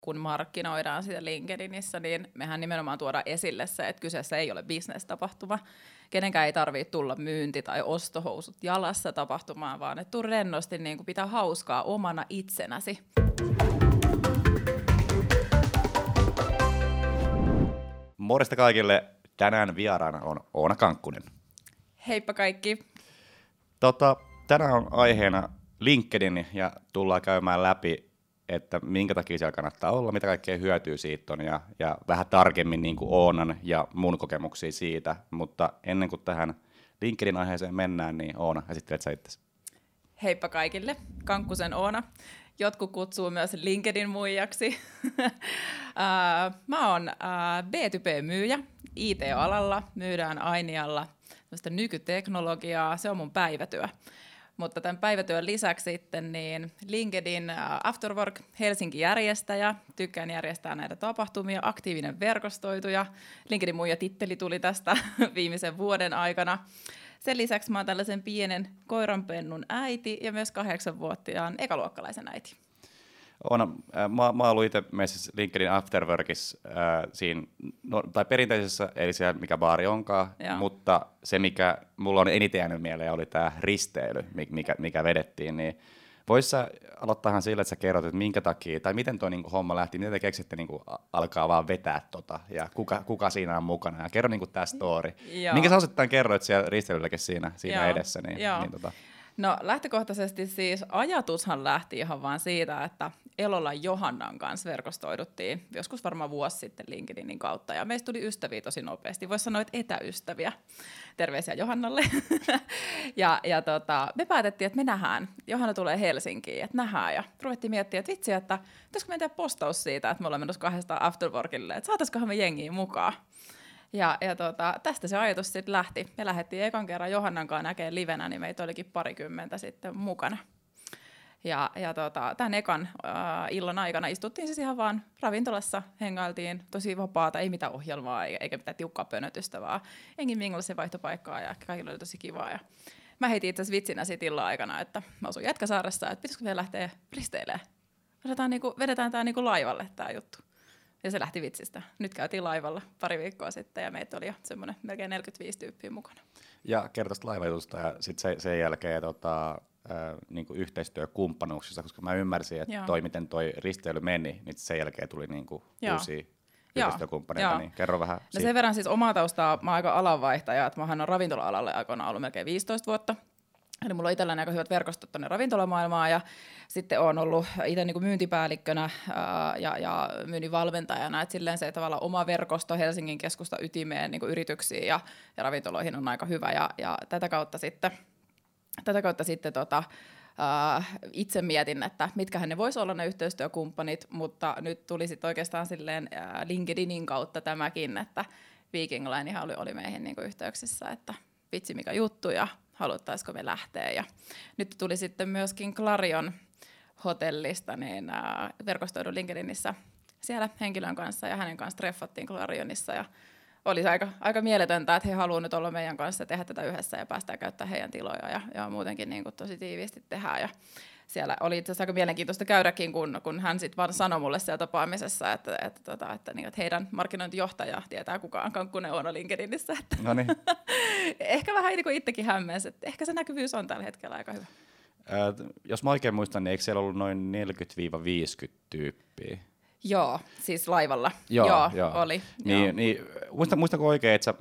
kun markkinoidaan sitä LinkedInissä, niin mehän nimenomaan tuodaan esille se, että kyseessä ei ole bisnestapahtuma. Kenenkään ei tarvitse tulla myynti- tai ostohousut jalassa tapahtumaan, vaan että tuu rennosti niin kuin pitää hauskaa omana itsenäsi. Morjesta kaikille. Tänään vieraana on Oona Kankkunen. Heippa kaikki. Tota, tänään on aiheena LinkedIn ja tullaan käymään läpi, että minkä takia siellä kannattaa olla, mitä kaikkea hyötyä siitä on ja, ja vähän tarkemmin niin kuin Oonan ja mun kokemuksia siitä. Mutta ennen kuin tähän LinkedIn aiheeseen mennään, niin Oona, esittelet sä itse. Heippa kaikille, Kankkusen Oona. Jotkut kutsuu myös LinkedIn muijaksi. Mä oon B2B-myyjä IT-alalla, myydään Ainialla nykyteknologiaa, se on mun päivätyö. Mutta tämän päivätyön lisäksi sitten niin LinkedIn Afterwork Helsinki-järjestäjä, tykkään järjestää näitä tapahtumia, aktiivinen verkostoituja. LinkedIn muija titteli tuli tästä viimeisen vuoden aikana. Sen lisäksi mä oon tällaisen pienen koiranpennun äiti ja myös kahdeksanvuotiaan ekaluokkalaisen äiti. Oona, mä, mä ollut itse meissä LinkedIn Afterworkissa äh, siinä, no, tai perinteisessä, eli siellä mikä baari onkaan, Joo. mutta se mikä mulla on eniten jäänyt mieleen oli tämä risteily, mikä, mikä vedettiin, niin Voisi aloittaahan sillä, että sä kerrot, että minkä takia, tai miten tuo niinku homma lähti, miten te keksitte niinku alkaa vaan vetää tota, ja kuka, kuka siinä on mukana, ja kerro niinku tämä story. Joo. Minkä sä osittain kerroit siellä risteilylläkin siinä, siinä Joo. edessä, niin, Joo. niin tota. No lähtökohtaisesti siis ajatushan lähti ihan vaan siitä, että Elola Johannan kanssa verkostoiduttiin joskus varmaan vuosi sitten LinkedInin kautta ja meistä tuli ystäviä tosi nopeasti. Voisi sanoa, että etäystäviä. Terveisiä Johannalle. ja ja tota, me päätettiin, että me nähdään. Johanna tulee Helsinkiin, että nähdään. Ja ruvettiin miettiä, että vitsi, että pitäisikö me tehdä postaus siitä, että me olemme menossa kahdesta afterworkille, että saataisikohan me jengiä mukaan. Ja, ja tota, tästä se ajatus sitten lähti. Me lähdettiin ekan kerran Johannan kanssa näkemään livenä, niin meitä olikin parikymmentä sitten mukana. Ja, ja tota, tämän ekan äh, illan aikana istuttiin siis ihan vaan ravintolassa, hengailtiin tosi vapaata, ei mitään ohjelmaa eikä mitään tiukkaa pönötystä, vaan engin minkälaisen vaihtopaikkaa ja kaikilla oli tosi kivaa. Ja mä heitin itse asiassa vitsinä siitä illan aikana, että mä asun Jätkäsaaressa, että pitäisikö meidän lähteä risteilemään. Niinku, vedetään tämä niinku laivalle tämä juttu. Ja se lähti vitsistä. Nyt käytiin laivalla pari viikkoa sitten ja meitä oli jo semmoinen melkein 45 tyyppiä mukana. Ja kertoista laivajutusta ja sitten se, sen jälkeen tota, äh, niin kuin yhteistyökumppanuuksissa, koska mä ymmärsin, että Joo. toi miten toi risteily meni, niin sen jälkeen tuli niin kuin uusia yhteistyökumppaneita, niin kerro vähän. No siitä. sen verran siis omaa taustaa, mä oon aika alanvaihtaja, että mä oon ravintola-alalle aikoina ollut melkein 15 vuotta, Eli mulla on itselläni aika hyvät verkostot tuonne ravintolamaailmaan ja sitten olen ollut itse niin myyntipäällikkönä ää, ja, ja myynnin valmentajana. Että silleen se tavallaan oma verkosto Helsingin keskusta ytimeen niin yrityksiin ja, ja ravintoloihin on aika hyvä ja, ja tätä kautta sitten, tätä kautta sitten tota, Uh, itse mietin, että mitkä ne voisi olla ne yhteistyökumppanit, mutta nyt tuli sitten oikeastaan silleen uh, LinkedInin kautta tämäkin, että Viking Line oli, oli meihin niinku yhteyksissä, että vitsi mikä juttu ja haluttaisiko me lähteä. Ja nyt tuli sitten myöskin Clarion hotellista niin äh, verkostoidun LinkedInissä siellä henkilön kanssa ja hänen kanssa treffattiin Clarionissa ja oli aika, aika mieletöntä, että he haluavat nyt olla meidän kanssa tehdä tätä yhdessä ja päästä käyttää heidän tiloja ja, ja muutenkin niin kuin tosi tiiviisti tehdään. Ja siellä oli itse asiassa aika mielenkiintoista käydäkin, kun, kun hän sitten vaan sanoi mulle siellä tapaamisessa, että, että, että, tota, että, niin, että heidän markkinointijohtaja tietää, kuka on Kankkunen Oono LinkedInissä. Että no niin. ehkä vähän niin kuin itsekin hämmensi, että ehkä se näkyvyys on tällä hetkellä aika hyvä. Äh, jos mä oikein muistan, niin eikö siellä ollut noin 40-50 tyyppiä? Joo, siis laivalla. Joo, joo, joo. oli. Niin, joo. niin, muista, muistanko oikein, että sä,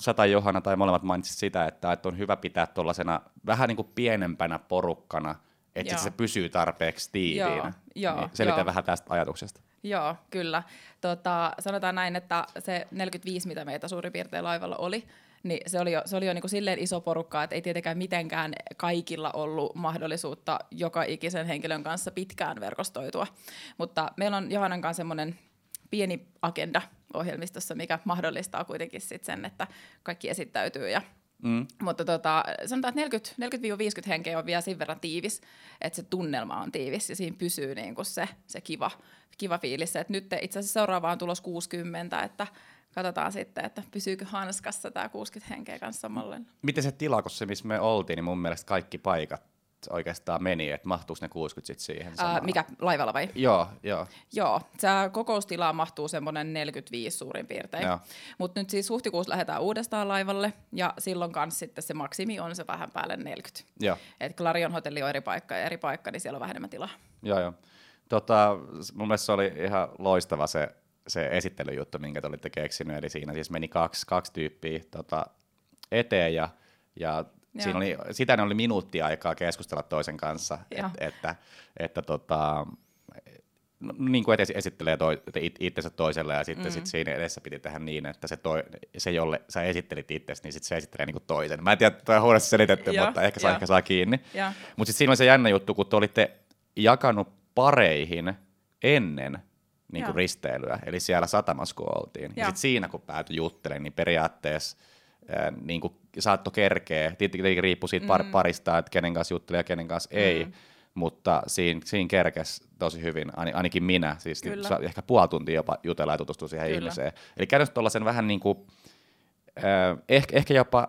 sä tai Johanna tai molemmat mainitsit sitä, että, että on hyvä pitää tuollaisena vähän niin kuin pienempänä porukkana, että se pysyy tarpeeksi tiiviinä. Joo, joo, niin selitä joo. vähän tästä ajatuksesta. Joo, kyllä. Tota, sanotaan näin, että se 45, mitä meitä suurin piirtein laivalla oli, niin se oli jo, se oli jo niin kuin silleen iso porukka, että ei tietenkään mitenkään kaikilla ollut mahdollisuutta joka ikisen henkilön kanssa pitkään verkostoitua. Mutta meillä on Johannan kanssa semmoinen pieni agenda ohjelmistossa, mikä mahdollistaa kuitenkin sit sen, että kaikki esittäytyy ja Mm. Mutta tota, sanotaan, että 40, 40-50 henkeä on vielä sen verran tiivis, että se tunnelma on tiivis ja siinä pysyy niin kuin se, se kiva, kiva fiilis. Et nyt itse asiassa seuraavaan on tulos 60, että katsotaan sitten, että pysyykö hanskassa tämä 60 henkeä kanssa samalla. Miten se tila, kun se missä me oltiin, niin mun mielestä kaikki paikat oikeastaan meni, että mahtuuko ne 60 sitten siihen? Ää, mikä, laivalla vai? Joo, joo. Joo, se kokoustilaa mahtuu semmoinen 45 suurin piirtein. Mutta nyt siis huhtikuussa lähdetään uudestaan laivalle, ja silloin kanssa sitten se maksimi on se vähän päälle 40. Joo. Et Clarion hotelli on eri paikka ja eri paikka, niin siellä on vähän enemmän tilaa. Joo, joo. Tota, mun mielestä se oli ihan loistava se, se esittelyjuttu, minkä te olitte keksinyt. Eli siinä siis meni kaksi, kaksi tyyppiä tota, eteen ja, ja siinä oli, sitä ne oli minuutti aikaa keskustella toisen kanssa, et, että, että tota, no, niin kuin esittelee toi, itsensä toiselle ja sitten mm. sit siinä edessä piti tehdä niin, että se, toi, se jolle sä esittelit itsesi, niin sitten se esittelee niin kuin toisen. Mä en tiedä, että on huonosti selitetty, ja, mutta ehkä, saa, ehkä saa kiinni. Mutta sitten siinä oli se jännä juttu, kun te olitte jakanut pareihin ennen niin kuin risteilyä, eli siellä satamassa kun oltiin. Ja, ja sitten siinä kun päätyi juttelemaan, niin periaatteessa ää, niin kuin saatto kerkeä, tietenkin riippuu siitä par- mm. parista, että kenen kanssa juttelee ja kenen kanssa mm. ei, mutta siinä, siinä kerkes tosi hyvin, ainakin minä, siis niin, ehkä puoli tuntia jopa jutella ja tutustua siihen Kyllä. ihmiseen. Eli käytännössä tuollaisen vähän niin kuin, äh, ehkä, ehkä jopa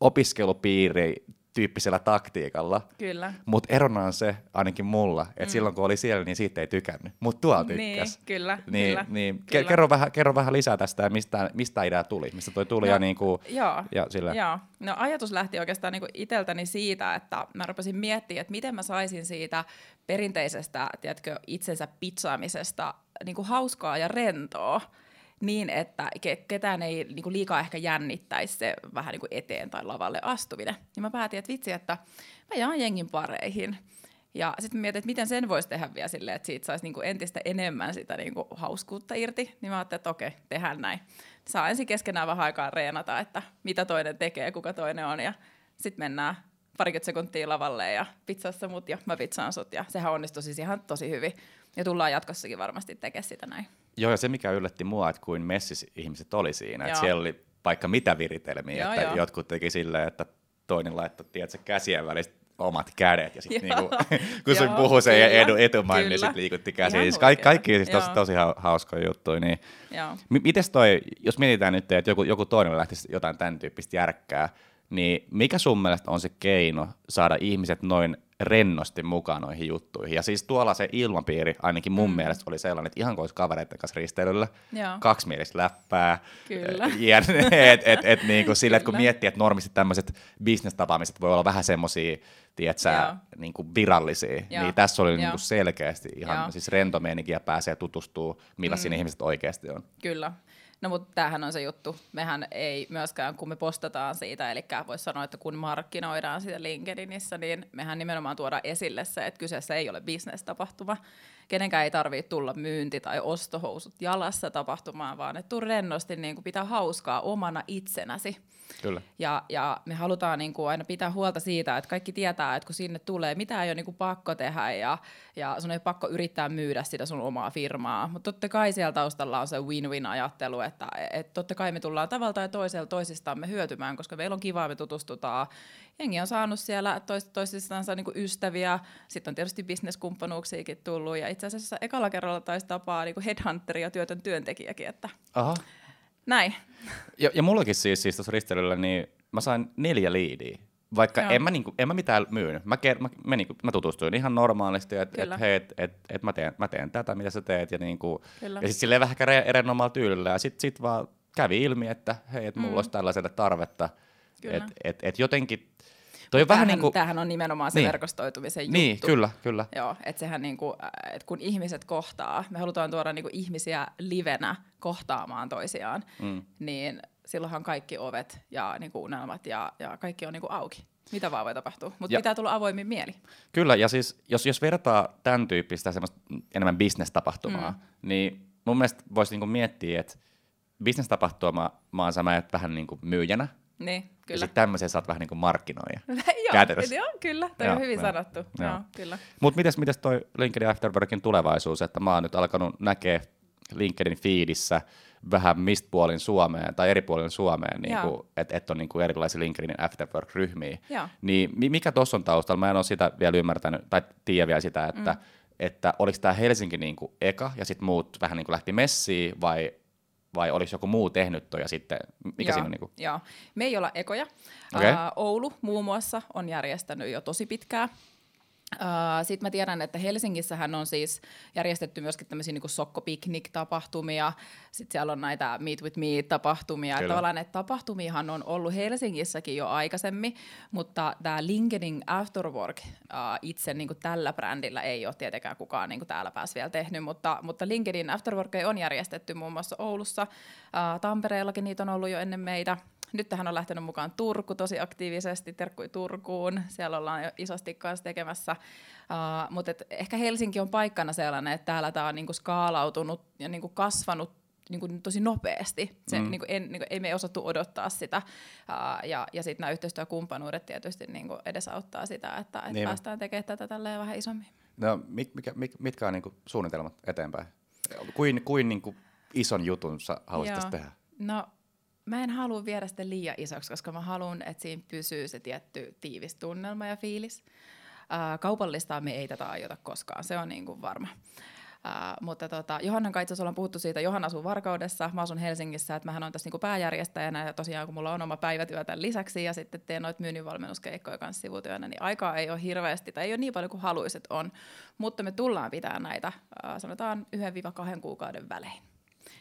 opiskelupiiri tyyppisellä taktiikalla. Kyllä. Mutta erona on se, ainakin mulla, että mm. silloin kun oli siellä, niin siitä ei tykännyt. Mutta tuolla niin, tykkäs. Niin, kyllä. Niin, kyllä, niin. kyllä. Kerro, vähän, kerro vähän lisää tästä ja mistä, mistä idea tuli, mistä toi tuli no, ja, niin kuin, joo, ja sillä. Joo. No ajatus lähti oikeastaan niin iteltäni siitä, että mä rupesin miettimään, että miten mä saisin siitä perinteisestä, tiedätkö, itsensä pitsaamisesta niin kuin hauskaa ja rentoa niin, että ketään ei niin kuin liikaa ehkä jännittäisi se vähän niin kuin eteen tai lavalle astuminen. Niin mä päätin, että vitsi, että mä jaan jengin pareihin. Ja sitten mietin, että miten sen voisi tehdä vielä silleen, että siitä saisi niinku entistä enemmän sitä niinku hauskuutta irti. Niin mä ajattelin, että okei, tehdään näin. Saa ensin keskenään vähän aikaa reenata, että mitä toinen tekee, kuka toinen on. Ja sitten mennään parikymmentä sekuntia lavalle ja pizzassa mut ja mä pizzaan sut. Ja sehän onnistui siis ihan tosi hyvin. Ja tullaan jatkossakin varmasti tekemään sitä näin. Joo, ja se mikä yllätti mua, että kuin messis ihmiset oli siinä, että siellä oli vaikka mitä viritelmiä, joo, että joo. jotkut teki silleen, että toinen laittoi, tiedätkö, käsien välistä omat kädet, ja sitten niinku, kun se puhuu se edu, etumain, niin sitten liikutti käsiä. Siis kaikki, kaikki siis tosi, tosi hauskoja juttuja. Niin. M- mites toi, jos mietitään nyt, että joku, joku toinen lähtisi jotain tämän tyyppistä järkkää, niin mikä sun mielestä on se keino saada ihmiset noin rennosti mukaan noihin juttuihin. Ja siis tuolla se ilmapiiri ainakin mun mm. mielestä oli sellainen, että ihan kuin olisi kavereiden kanssa risteilyllä, kaksi mielistä läppää. Kyllä. Ja, et, et, et, niinku sille, että kun miettii, että normisti tämmöiset bisnestapaamiset voi olla vähän semmoisia, tiedätkö, niinku virallisia, Joo. niin tässä oli niinku selkeästi ihan Joo. siis rento ja pääsee tutustuu, millaisia mm. ihmiset oikeasti on. Kyllä. No mutta tämähän on se juttu. Mehän ei myöskään, kun me postataan siitä, eli voisi sanoa, että kun markkinoidaan sitä LinkedInissä, niin mehän nimenomaan tuodaan esille se, että kyseessä ei ole bisnestapahtuma. Kenenkään ei tarvitse tulla myynti- tai ostohousut jalassa tapahtumaan, vaan että tuu rennosti niin kuin pitää hauskaa omana itsenäsi. Kyllä. Ja, ja me halutaan niin kuin aina pitää huolta siitä, että kaikki tietää, että kun sinne tulee, mitä ei ole niin kuin pakko tehdä ja, ja sun ei pakko yrittää myydä sitä sun omaa firmaa. Mutta totta kai siellä taustalla on se win-win-ajattelu, että et totta kai me tullaan tavalla tai toisella toisistamme hyötymään, koska meillä on kivaa, me tutustutaan. Jengi on saanut siellä tois, toisistansa niin kuin ystäviä, sitten on tietysti bisneskumppanuuksiakin tullut ja itse asiassa ekalla kerralla taisi tapaa niin kuin headhunteri ja työtön työntekijäkin. Että Aha. Näin. Ja, ja mullakin siis, siis tuossa risteilyllä, niin mä sain neljä liidiä. Vaikka en mä, niinku, en mä mitään myynyt. Mä, ker- mä, mä, niinku, mä tutustuin ihan normaalisti, että et, hei, et, et, et mä, teen, mä teen tätä, mitä sä teet. Ja, niinku, ja sitten silleen vähän erinomaalla tyylillä. Ja sitten sit vaan kävi ilmi, että hei, et mulla mm. olisi tällaiselle tarvetta. Että et, et jotenkin Toi on vähän niin kuin... Tämähän on nimenomaan se niin. verkostoitumisen niin, juttu. Niin, kyllä, kyllä. Joo, että sehän niin kuin, että kun ihmiset kohtaa, me halutaan tuoda niin kuin ihmisiä livenä kohtaamaan toisiaan, mm. niin silloinhan kaikki ovet ja niin kuin unelmat ja, ja kaikki on niin kuin auki. Mitä vaan voi tapahtua, mutta pitää tulla avoimin mieli. Kyllä, ja siis jos, jos vertaa tämän tyyppistä semmoista enemmän bisnestapahtumaa, mm. niin mun mielestä voisi niinku miettiä, että bisnestapahtuma mä oon sä vähän niinku myyjänä, niin, kyllä. Ja sitten tämmöisen saat vähän niin kuin markkinoija. joo, joo, kyllä. Toi joo, on hyvin joo, sanottu. Joo. Joo, kyllä. Mutta mites, mites toi LinkedIn Afterworkin tulevaisuus, että mä oon nyt alkanut näkee LinkedIn feedissä vähän mistä puolin Suomeen tai eri puolin Suomeen, niin että et on niin kuin erilaisia LinkedIn Afterwork-ryhmiä. Joo. Niin mikä tuossa on taustalla? Mä en ole sitä vielä ymmärtänyt tai tiedä vielä sitä, että, mm. että oliko tämä Helsinki niin kuin eka ja sitten muut vähän niin kuin lähti messiin vai vai olisi joku muu tehnyt toi ja sitten, mikä joo, siinä on? Niin kuin? Joo, me ei olla ekoja. Okay. Uh, Oulu muun muassa on järjestänyt jo tosi pitkään. Sitten mä tiedän, että Helsingissähän on siis järjestetty myöskin tämmöisiä niin sokkopiknik-tapahtumia, sitten siellä on näitä Meet with Me-tapahtumia. Kyllä. Tavallaan että tapahtumiahan on ollut Helsingissäkin jo aikaisemmin, mutta tämä LinkedIn Afterwork uh, itse niin kuin tällä brändillä ei ole tietenkään kukaan niin kuin täällä päässä vielä tehnyt, mutta, mutta LinkedIn Afterwork on järjestetty muun muassa Oulussa, Tampereellakin niitä on ollut jo ennen meitä, nyt tähän on lähtenyt mukaan Turku tosi aktiivisesti, terkkui Turkuun, siellä ollaan jo isosti kanssa tekemässä, uh, mutta et ehkä Helsinki on paikkana sellainen, että täällä tämä on niinku skaalautunut ja niinku kasvanut niin kuin tosi nopeasti. Se, mm. niin kuin en, niin kuin ei me osattu odottaa sitä. Uh, ja ja sitten nämä yhteistyökumppanuudet tietysti niin kuin edesauttaa sitä, että, että niin. päästään tekemään tätä tälleen vähän isommin. No, mikä, mikä, mitkä on niin kuin suunnitelmat eteenpäin? Kuin, kuin, niin kuin ison jutun sä haluaisit tehdä? No mä en halua viedä sitä liian isoksi, koska mä haluan, että siinä pysyy se tietty tiivis tunnelma ja fiilis. Uh, kaupallistaa me ei tätä aiota koskaan, se on niin kuin varma. Uh, mutta tota, Johannan kanssa ollaan puhuttu siitä, Johanna asuu Varkaudessa, mä asun Helsingissä, että mähän on tässä niinku pääjärjestäjänä ja tosiaan kun mulla on oma päivätyö tämän lisäksi ja sitten teen noita myynninvalmennuskeikkoja kanssa sivutyönä, niin aikaa ei ole hirveästi tai ei ole niin paljon kuin haluaisit on, mutta me tullaan pitää näitä uh, sanotaan 1-2 kuukauden välein.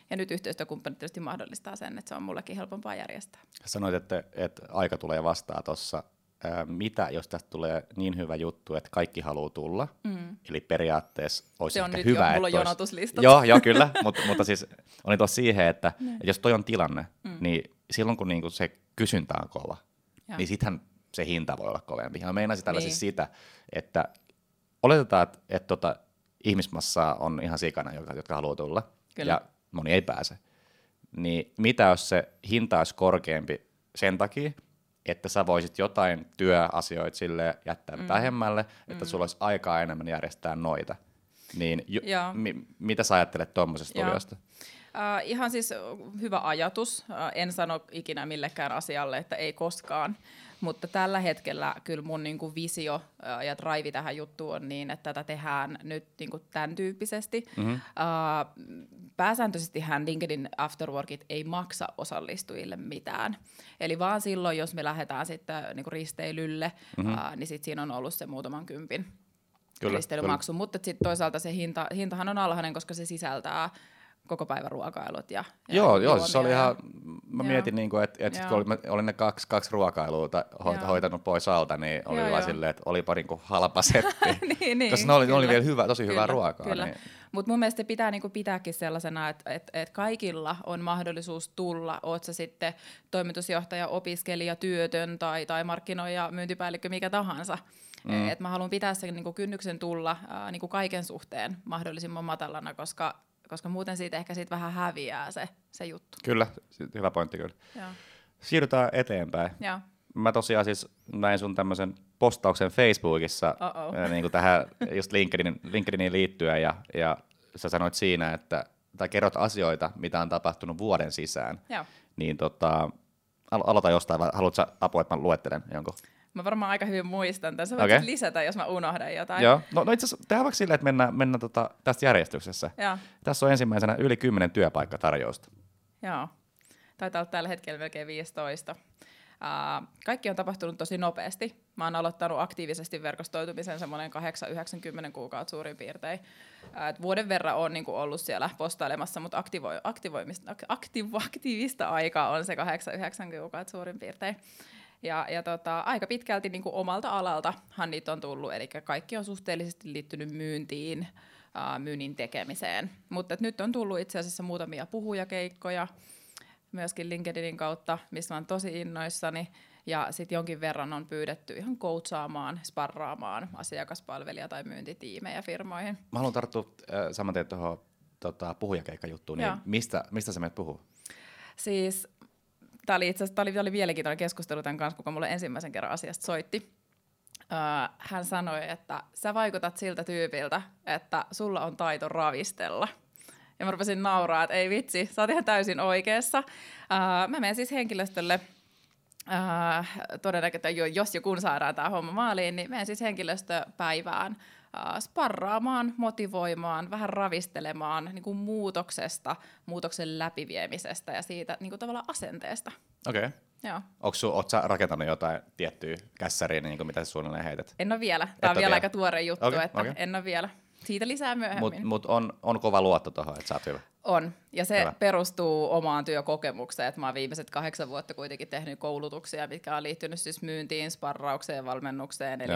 Ja nyt yhteistyökumppanit tietysti mahdollistaa sen, että se on mullekin helpompaa järjestää. Sanoit, että, että aika tulee vastaan tuossa. Mitä, jos tästä tulee niin hyvä juttu, että kaikki haluaa tulla? Mm. Eli periaatteessa olisi se on nyt hyvä, jo, mulla on olisi... Joo, joo, kyllä, mutta, mutta siis on tuossa siihen, että, että jos toi on tilanne, mm. niin silloin kun niinku se kysyntä on kova, ja. niin sittenhän se hinta voi olla kovempi. Ja meinasin tällä niin. siis sitä, että oletetaan, että, että tota, ihmismassaa on ihan sikana, jotka, jotka haluaa tulla. Kyllä. Ja moni ei pääse. Niin mitä jos se hinta olisi korkeampi sen takia, että sä voisit jotain työasioita sille jättää mm. vähemmälle, että mm. sulla olisi aikaa enemmän järjestää noita. Niin ju- mi- mitä sä ajattelet tuommoisesta kuviosta? Uh, ihan siis hyvä ajatus. Uh, en sano ikinä millekään asialle, että ei koskaan. Mutta tällä hetkellä kyllä mun niinku visio ja drive tähän juttuun on niin, että tätä tehdään nyt niinku tämän tyyppisesti. Mm-hmm. Uh, pääsääntöisesti LinkedIn Afterworkit ei maksa osallistujille mitään. Eli vaan silloin, jos me lähdetään sitten niinku risteilylle, mm-hmm. uh, niin sit siinä on ollut se muutaman kympin kyllä, risteilymaksu. Kyllä. Mutta sitten toisaalta se hinta, hintahan on alhainen, koska se sisältää koko päivän ruokailut. Ja, ja joo, joo siis se oli ihan, mä mietin, niin kuin, että, että kun olin, olin ne kaksi, kaksi ruokailua ho, hoitanut pois alta, niin oli joo, vaan silleen, että olipa niin kuin halpa setti. niin, niin, Koska ne oli, ne oli vielä hyvä, tosi kyllä, hyvää ruokaa. Kyllä. Niin. Mutta mun mielestä pitää niinku pitääkin sellaisena, että et, et kaikilla on mahdollisuus tulla, oot sä sitten toimitusjohtaja, opiskelija, työtön tai, tai markkinoija, myyntipäällikkö, mikä tahansa. Mm. Et mä haluan pitää sen niinku kynnyksen tulla ää, niinku kaiken suhteen mahdollisimman matalana, koska koska muuten siitä ehkä siitä vähän häviää se, se juttu. Kyllä, hyvä pointti kyllä. Joo. Siirrytään eteenpäin. Joo. Mä tosiaan siis näin sun tämmöisen postauksen Facebookissa niin kuin tähän just LinkedIn, LinkedIniin liittyen ja, ja sä sanoit siinä, että tai kerrot asioita, mitä on tapahtunut vuoden sisään. Joo. Niin tota, aloita jostain, vai haluatko apua, että mä luettelen jonkun? Mä varmaan aika hyvin muistan tämän. Sä voit okay. lisätä, jos mä unohdan jotain. Joo. No, no itse asiassa tehdään vaikka silleen, että mennään, mennään tota, tästä järjestyksessä. Joo. Tässä on ensimmäisenä yli 10 työpaikkatarjousta. Joo. Taitaa olla tällä hetkellä melkein 15. Uh, kaikki on tapahtunut tosi nopeasti. Mä oon aloittanut aktiivisesti verkostoitumisen semmoinen 8-90 kuukautta suurin piirtein. Uh, vuoden verran on niinku ollut siellä postailemassa, mutta aktivoi, aktivoimista, aktivo, aktiivista aikaa on se 8-9 kuukautta suurin piirtein. Ja, ja tota, aika pitkälti niin kuin omalta alaltahan niitä on tullut, eli kaikki on suhteellisesti liittynyt myyntiin, uh, myynnin tekemiseen. Mutta nyt on tullut itse asiassa muutamia puhujakeikkoja myöskin LinkedInin kautta, missä olen tosi innoissani. Ja sitten jonkin verran on pyydetty ihan coachaamaan, sparraamaan asiakaspalvelija- tai myyntitiimejä firmoihin. Mä haluan tarttua äh, saman tien tuohon tota, puhujakeikkajuttuun, niin mistä, mistä sä menet puhuu? Siis tämä oli itse asiassa oli, oli mielenkiintoinen keskustelu tämän kanssa, kuka mulle ensimmäisen kerran asiasta soitti. Uh, hän sanoi, että sä vaikutat siltä tyypiltä, että sulla on taito ravistella. Ja mä rupesin nauraa, että ei vitsi, sä oot ihan täysin oikeassa. Uh, mä menen siis henkilöstölle Uh, todennäköisesti, jos ja kun saadaan tämä homma maaliin, niin menen siis henkilöstöpäivään sparraamaan, motivoimaan, vähän ravistelemaan niin kuin muutoksesta, muutoksen läpiviemisestä ja siitä niin kuin tavallaan asenteesta. Okei. Okay. Joo. Oletko sä rakentanut jotain tiettyä kässäriä, niin kuin mitä sä suunnilleen heität? En ole vielä. Tämä on vielä, vielä aika tuore juttu, okay, että okay. en ole vielä. Siitä lisää myöhemmin. Mutta mut on, on kova luotto tuohon, että sä oot hyvä. On, ja se Hyvä. perustuu omaan työkokemukseen, että mä oon viimeiset kahdeksan vuotta kuitenkin tehnyt koulutuksia, mitkä on liittynyt siis myyntiin, sparraukseen, valmennukseen, eli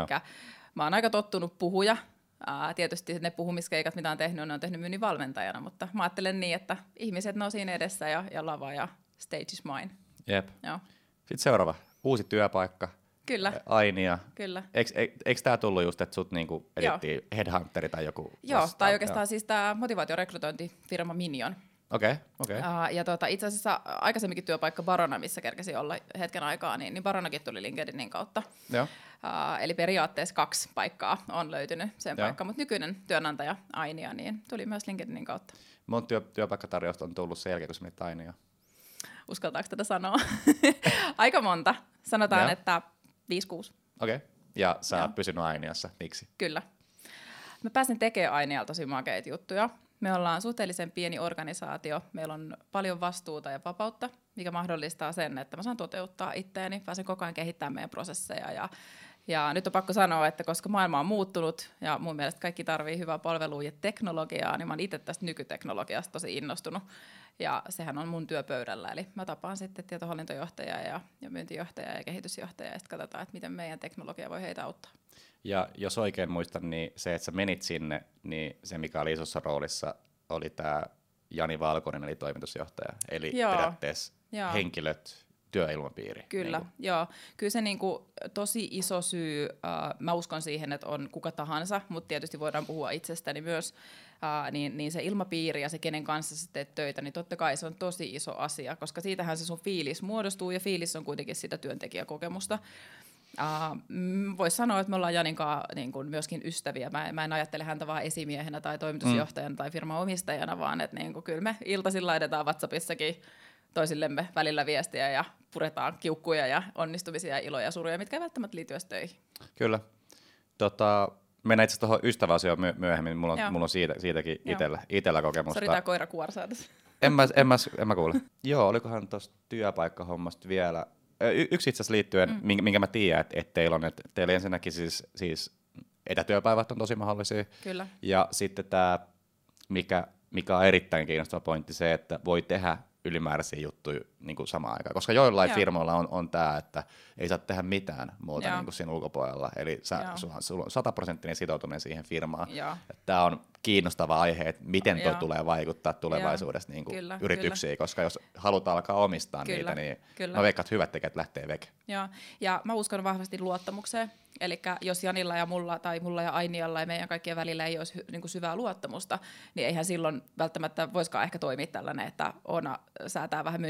mä oon aika tottunut puhuja, Ää, tietysti ne puhumiskeikat, mitä on tehnyt, ne on tehnyt myynnin valmentajana, mutta mä ajattelen niin, että ihmiset ne on siinä edessä ja, ja lava ja stage is mine. Jep. Joo. Sitten seuraava, uusi työpaikka, Kyllä. Ainia. Kyllä. Eikö, eikö tämä tullut just, että sut niinku edittiin Headhunteri tai joku Joo, vastaan? tai oikeastaan Joo. siis tämä motivaatiorekrytointifirma Minion. Okei, okay, okei. Okay. Uh, ja tota, itse asiassa aikaisemminkin työpaikka Barona, missä kerkesi olla hetken aikaa, niin, niin Baronakin tuli LinkedInin kautta. Joo. Uh, eli periaatteessa kaksi paikkaa on löytynyt sen paikka, mutta nykyinen työnantaja Ainia niin tuli myös LinkedInin kautta. Monta työ, työpaikkatarjousta on tullut sen jälkeen, kun sä Ainia? Uskaltaako tätä sanoa? Aika monta. Sanotaan, ja. että 5-6. Okei. Okay. Ja sä oot pysynyt Ainiassa. Miksi? Kyllä. Mä pääsin tekemään Ainialla tosi makeita juttuja. Me ollaan suhteellisen pieni organisaatio, meillä on paljon vastuuta ja vapautta, mikä mahdollistaa sen, että mä saan toteuttaa itteeni, pääsen koko ajan kehittämään meidän prosesseja ja ja nyt on pakko sanoa, että koska maailma on muuttunut ja mun mielestä kaikki tarvii hyvää palvelua ja teknologiaa, niin mä oon itse tästä nykyteknologiasta tosi innostunut. Ja sehän on mun työpöydällä, eli mä tapaan sitten tietohallintojohtajaa ja, ja myyntijohtajaa ja kehitysjohtajaa ja sitten katsotaan, että miten meidän teknologia voi heitä auttaa. Ja jos oikein muistan, niin se, että sä menit sinne, niin se mikä oli isossa roolissa oli tämä Jani Valkonen, eli toimitusjohtaja. Eli Joo. periaatteessa Joo. henkilöt, työilmapiiri. Kyllä, niin joo. Kyllä se niin kuin, tosi iso syy, äh, mä uskon siihen, että on kuka tahansa, mutta tietysti voidaan puhua itsestäni myös, äh, niin, niin se ilmapiiri ja se, kenen kanssa sä teet töitä, niin totta kai se on tosi iso asia, koska siitähän se sun fiilis muodostuu, ja fiilis on kuitenkin sitä työntekijäkokemusta. Uh, Voisi sanoa, että me ollaan Janinkaan niin kuin myöskin ystäviä. Mä, mä en ajattele häntä vain esimiehenä tai toimitusjohtajana mm. tai firman omistajana, vaan että niin kuin, kyllä me iltaisin laitetaan WhatsAppissakin toisillemme välillä viestiä ja puretaan kiukkuja ja onnistumisia ja iloja ja suruja, mitkä ei välttämättä liity töihin. Kyllä. Tota, mennään itse tuohon ystäväasioon myöhemmin. Mulla on, mulla on siitä, siitäkin itellä, itellä kokemusta. Sori, tämä koira kuorsaa tässä. En mä, en mä, en mä kuule. Joo, olikohan tuosta työpaikkahommasta vielä. Yksi itse asiassa liittyen, mm. minkä, minkä mä tiedän, että, että teillä on, että teillä ensinnäkin siis, siis etätyöpäivät on tosi mahdollisia. Kyllä. Ja sitten tämä, mikä, mikä on erittäin kiinnostava pointti, se, että voi tehdä ylimääräisiä juttuja niin kuin samaan aikaan. Koska joillain Joo. firmoilla on, on tämä, että ei saa tehdä mitään muuta niin kuin siinä ulkopuolella. Eli sä, sulla, sulla on sataprosenttinen sitoutuminen siihen firmaan. Tämä on kiinnostava aihe, että miten tuo tulee vaikuttaa tulevaisuudessa niin kuin kyllä, yrityksiin, kyllä. koska jos halutaan alkaa omistaa kyllä, niitä, niin kyllä. mä veikkaan, että hyvät tekijät lähtee veke. Joo, ja mä uskon vahvasti luottamukseen. Eli jos Janilla ja mulla tai mulla ja Ainialla ja meidän kaikkien välillä ei olisi niin kuin syvää luottamusta, niin eihän silloin välttämättä voiskaan ehkä toimia tällainen, että Oona säätää vähän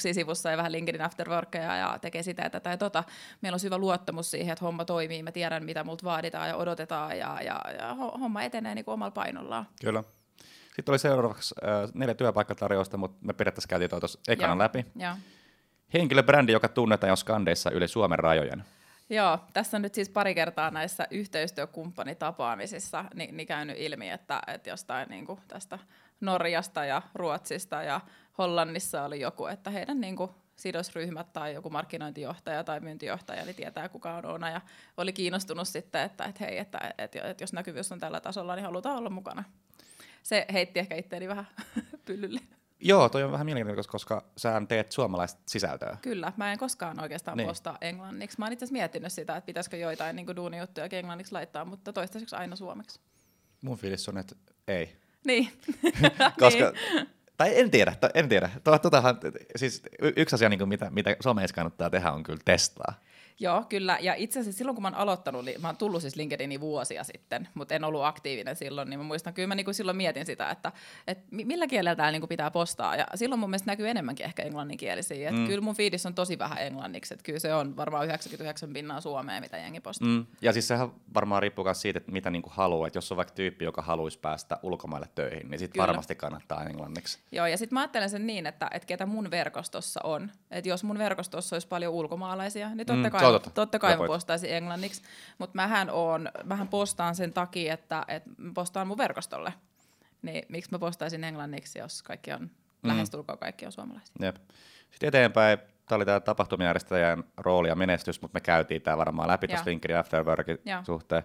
myynnivalmennuksia sivussa ja vähän LinkedIn afterworkia ja tekee sitä ja tätä ja tota. Meillä on syvä luottamus siihen, että homma toimii, mä tiedän mitä multa vaaditaan ja odotetaan ja, ja, ja homma etenee niin kuin omalla painollaan. Kyllä. Sitten oli seuraavaksi äh, neljä työpaikkatarjousta, mutta me periaatteessa käytiin tuossa ekana läpi. Joo. Henkilöbrändi, joka tunnetaan jo skandeissa yli Suomen rajojen. Joo, tässä on nyt siis pari kertaa näissä yhteistyökumppanitapaamisissa niin, niin käynyt ilmi, että, että jostain niin kuin tästä Norjasta ja Ruotsista ja Hollannissa oli joku, että heidän niin kuin sidosryhmät tai joku markkinointijohtaja tai myyntijohtaja niin tietää, kuka on Oona ja oli kiinnostunut sitten, että, että hei, että, että, että jos näkyvyys on tällä tasolla, niin halutaan olla mukana. Se heitti ehkä itteeni vähän pyllylle. Joo, toi on vähän mielenkiintoista, koska sä teet suomalaista sisältöä. Kyllä, mä en koskaan oikeastaan niin. postaa englanniksi. Mä oon itse miettinyt sitä, että pitäisikö joitain niin duunijuttuja englanniksi laittaa, mutta toistaiseksi aina suomeksi. Mun fiilis on, että ei. Niin. koska, niin. Tai en tiedä, en tiedä. Totahan, siis yksi asia, niin mitä, mitä somessa kannattaa tehdä, on kyllä testaa. Joo, kyllä. Ja itse asiassa silloin, kun mä oon aloittanut, mä oon tullut siis LinkedInin vuosia sitten, mutta en ollut aktiivinen silloin, niin mä muistan, kyllä mä niinku silloin mietin sitä, että, että millä kielellä täällä niinku pitää postaa. Ja silloin mun mielestä näkyy enemmänkin ehkä englanninkielisiä. Että mm. Kyllä mun fiidis on tosi vähän englanniksi. Että kyllä se on varmaan 99 pinnaa suomea, mitä jengi postaa. Mm. Ja siis sehän varmaan riippuu myös siitä, että mitä niinku haluaa. Että jos on vaikka tyyppi, joka haluaisi päästä ulkomaille töihin, niin sitten varmasti kannattaa englanniksi. Joo, ja sitten mä ajattelen sen niin, että, että ketä mun verkostossa on. Että jos mun verkostossa olisi paljon ulkomaalaisia, niin totta mm. kai Joo, totta. totta kai mä postaisin englanniksi, mutta mähän, on, mähän postaan sen takia, että, että postaan mun verkostolle. Niin miksi mä postaisin englanniksi, jos kaikki on, mm. lähestulkoon kaikki on suomalaisia. Jep. Sitten eteenpäin, tämä oli tämä tapahtumajärjestäjän rooli ja menestys, mutta me käytiin tämä varmaan läpi tuossa LinkedIn Afterworkin suhteen.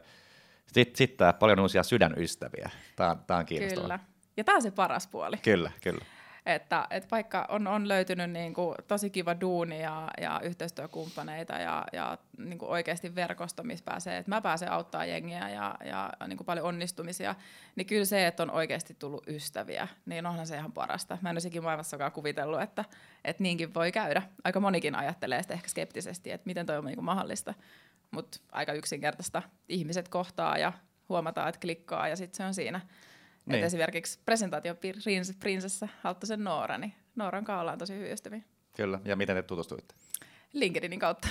Sitten, sitten tämä paljon uusia sydänystäviä. Tämä on, tämä on kiinnostavaa. Kyllä. Ja tämä on se paras puoli. Kyllä, kyllä. Että, että vaikka on, on löytynyt niin kuin tosi kiva duuni ja, ja yhteistyökumppaneita ja, ja niin kuin oikeasti verkosto, missä pääsee, että mä pääsen auttaa jengiä ja, ja niin kuin paljon onnistumisia, niin kyllä se, että on oikeasti tullut ystäviä, niin onhan se ihan parasta. Mä en olisikin maailmassakaan kuvitellut, että, että niinkin voi käydä. Aika monikin ajattelee sitä ehkä skeptisesti, että miten toi on niin kuin mahdollista, mutta aika yksinkertaista. Ihmiset kohtaa ja huomataan, että klikkaa ja sitten se on siinä. Niin. Et esimerkiksi presentaatioprinsessa Halttosen Noora, niin Nooran kanssa ollaan tosi hyviä ystäviä. Kyllä, ja miten te tutustuitte? LinkedInin kautta.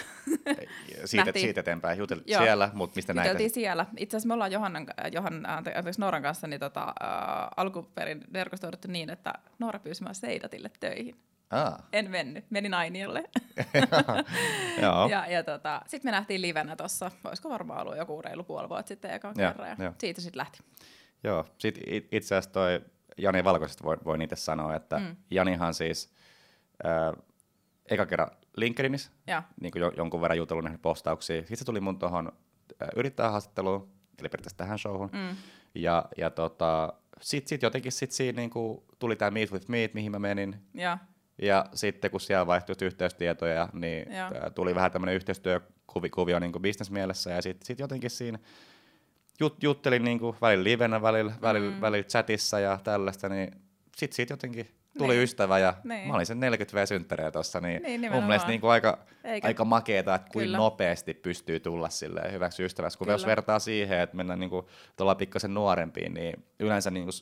siitä, siitä eteenpäin juteltiin siellä, mutta mistä näitä? Juteltiin siellä. Itse asiassa me ollaan Johannan, Johan, anteeksi, Nooran kanssa niin tota, äh, alkuperin verkostoiduttu niin, että Noora pyysi mua Seidatille töihin. Ah. En mennyt, menin Ainiolle. ja, ja tota, sitten me nähtiin livenä tuossa, voisiko varmaan ollut joku reilu puoli vuotta sitten ekan kerran, ja, ja siitä sitten lähti. Joo, sit itse asiassa toi Jani Valkoisesta voi, voi niitä sanoa, että mm. Janihan siis äh, eka kerran LinkedInissä, niin kuin jonkun verran jutellut näihin postauksiin. Sitten se tuli mun tuohon äh, yrittäjähaastatteluun, eli periaatteessa tähän showhun. Mm. Ja, ja tota, sitten sit jotenkin sit siinä niinku tuli tämä Meet with Meet, mihin mä menin. Ja, ja sitten kun siellä vaihtui yhteystietoja, niin ja. tuli vähän tämmöinen yhteistyökuvio niin bisnesmielessä. Ja sitten sit jotenkin siinä jut, juttelin niin kuin välillä livenä, välillä, välillä, mm. välillä chatissa ja tällaista, niin sitten siitä jotenkin tuli niin. ystävä ja niin. mä olin sen 40 v synttäriä tuossa, niin, niin mun mielestä niin kuin aika, aika makeeta, että kuin nopeasti pystyy tulla silleen hyväksi ystäväksi. Kun Kyllä. jos vertaa siihen, että mennään niin kuin tuolla pikkasen nuorempiin, niin yleensä niin kuin,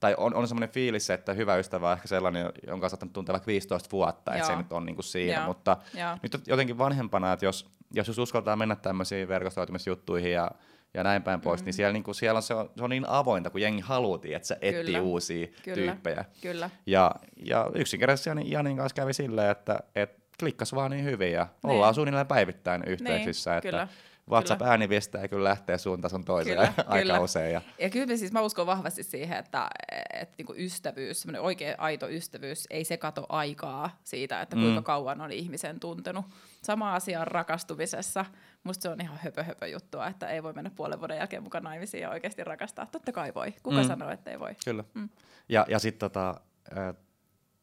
tai on, on semmoinen fiilis, että hyvä ystävä on ehkä sellainen, jonka on saattanut tuntea vaikka 15 vuotta, että se nyt on niin kuin siinä, Joo. mutta Joo. nyt jotenkin vanhempana, että jos, jos, jos uskaltaa mennä tämmöisiin verkostoitumisjuttuihin ja ja näin päin pois, niin mm. niin siellä, niin kuin, siellä on, se, on, se on niin avointa, kun jengi haluutiin, että se etsii Kyllä. uusia Kyllä. tyyppejä. Kyllä. Ja, ja yksinkertaisesti Janin, Janin kanssa kävi silleen, että, että klikkas vaan niin hyvin ja niin. ollaan suunnilleen päivittäin yhteyksissä. Niin. että Kyllä. WhatsApp-ääniviestejä kyllä lähtee suuntaan sun toiseen kyllä, aika kyllä. usein. Ja, ja kyllä siis mä uskon vahvasti siihen, että, että niinku ystävyys, oikea aito ystävyys, ei se kato aikaa siitä, että kuinka mm. kauan on ihmisen tuntenut. Sama asia on rakastumisessa. Musta se on ihan höpö, höpö juttua, että ei voi mennä puolen vuoden jälkeen mukaan naimisiin ja oikeasti rakastaa. Totta kai voi. Kuka mm. sanoo, että ei voi? Kyllä. Mm. Ja, ja sitten tota, äh,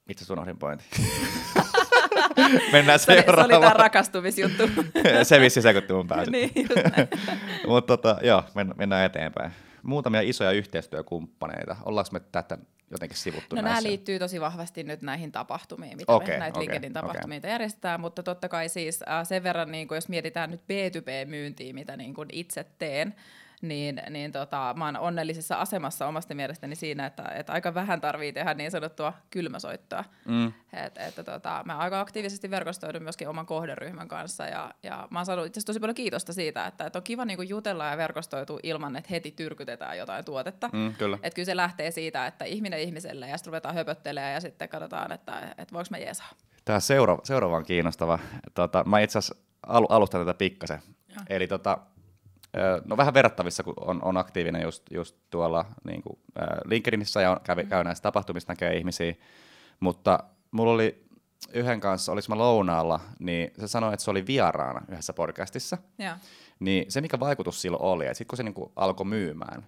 itse asiassa unohdin pointin. Mennään seuraavaan. Se oli tämä rakastumisjuttu. se vissi sekoitti mun päässä. niin, Mutta tota, joo, mennään eteenpäin. Muutamia isoja yhteistyökumppaneita. Ollaanko me tätä jotenkin sivuttu No näissä? nämä liittyy tosi vahvasti nyt näihin tapahtumiin, mitä okay, me näitä okay, LinkedIn tapahtumia okay. järjestetään, mutta totta kai siis äh, sen verran, niin kuin jos mietitään nyt B2B-myyntiä, mitä niin kuin itse teen, niin, niin tota, mä oon onnellisessa asemassa omasta mielestäni siinä, että, että aika vähän tarvii tehdä niin sanottua kylmäsoittoa. Mm. Et, että tota, mä aika aktiivisesti verkostoidun myöskin oman kohderyhmän kanssa ja, ja mä oon saanut itse tosi paljon kiitosta siitä, että, että on kiva niinku jutella ja verkostoitua ilman, että heti tyrkytetään jotain tuotetta. Mm, kyllä. Et kyllä se lähtee siitä, että ihminen ihmiselle ja sitten ruvetaan höpöttelemään ja sitten katsotaan, että, että voiko mä jeesaa. Tämä seuraava, seuraava on kiinnostava. Tota, mä itse asiassa alustan tätä pikkasen. Ja. Eli tota, no vähän verrattavissa, kun on, on aktiivinen just, just tuolla niin kuin, äh, LinkedInissä ja käy, käy näistä tapahtumista, näkee ihmisiä, mutta mulla oli yhden kanssa, oliko mä lounaalla, niin se sanoi, että se oli vieraana yhdessä podcastissa. Ja. Niin se, mikä vaikutus silloin oli, että sitten kun se niinku alkoi myymään,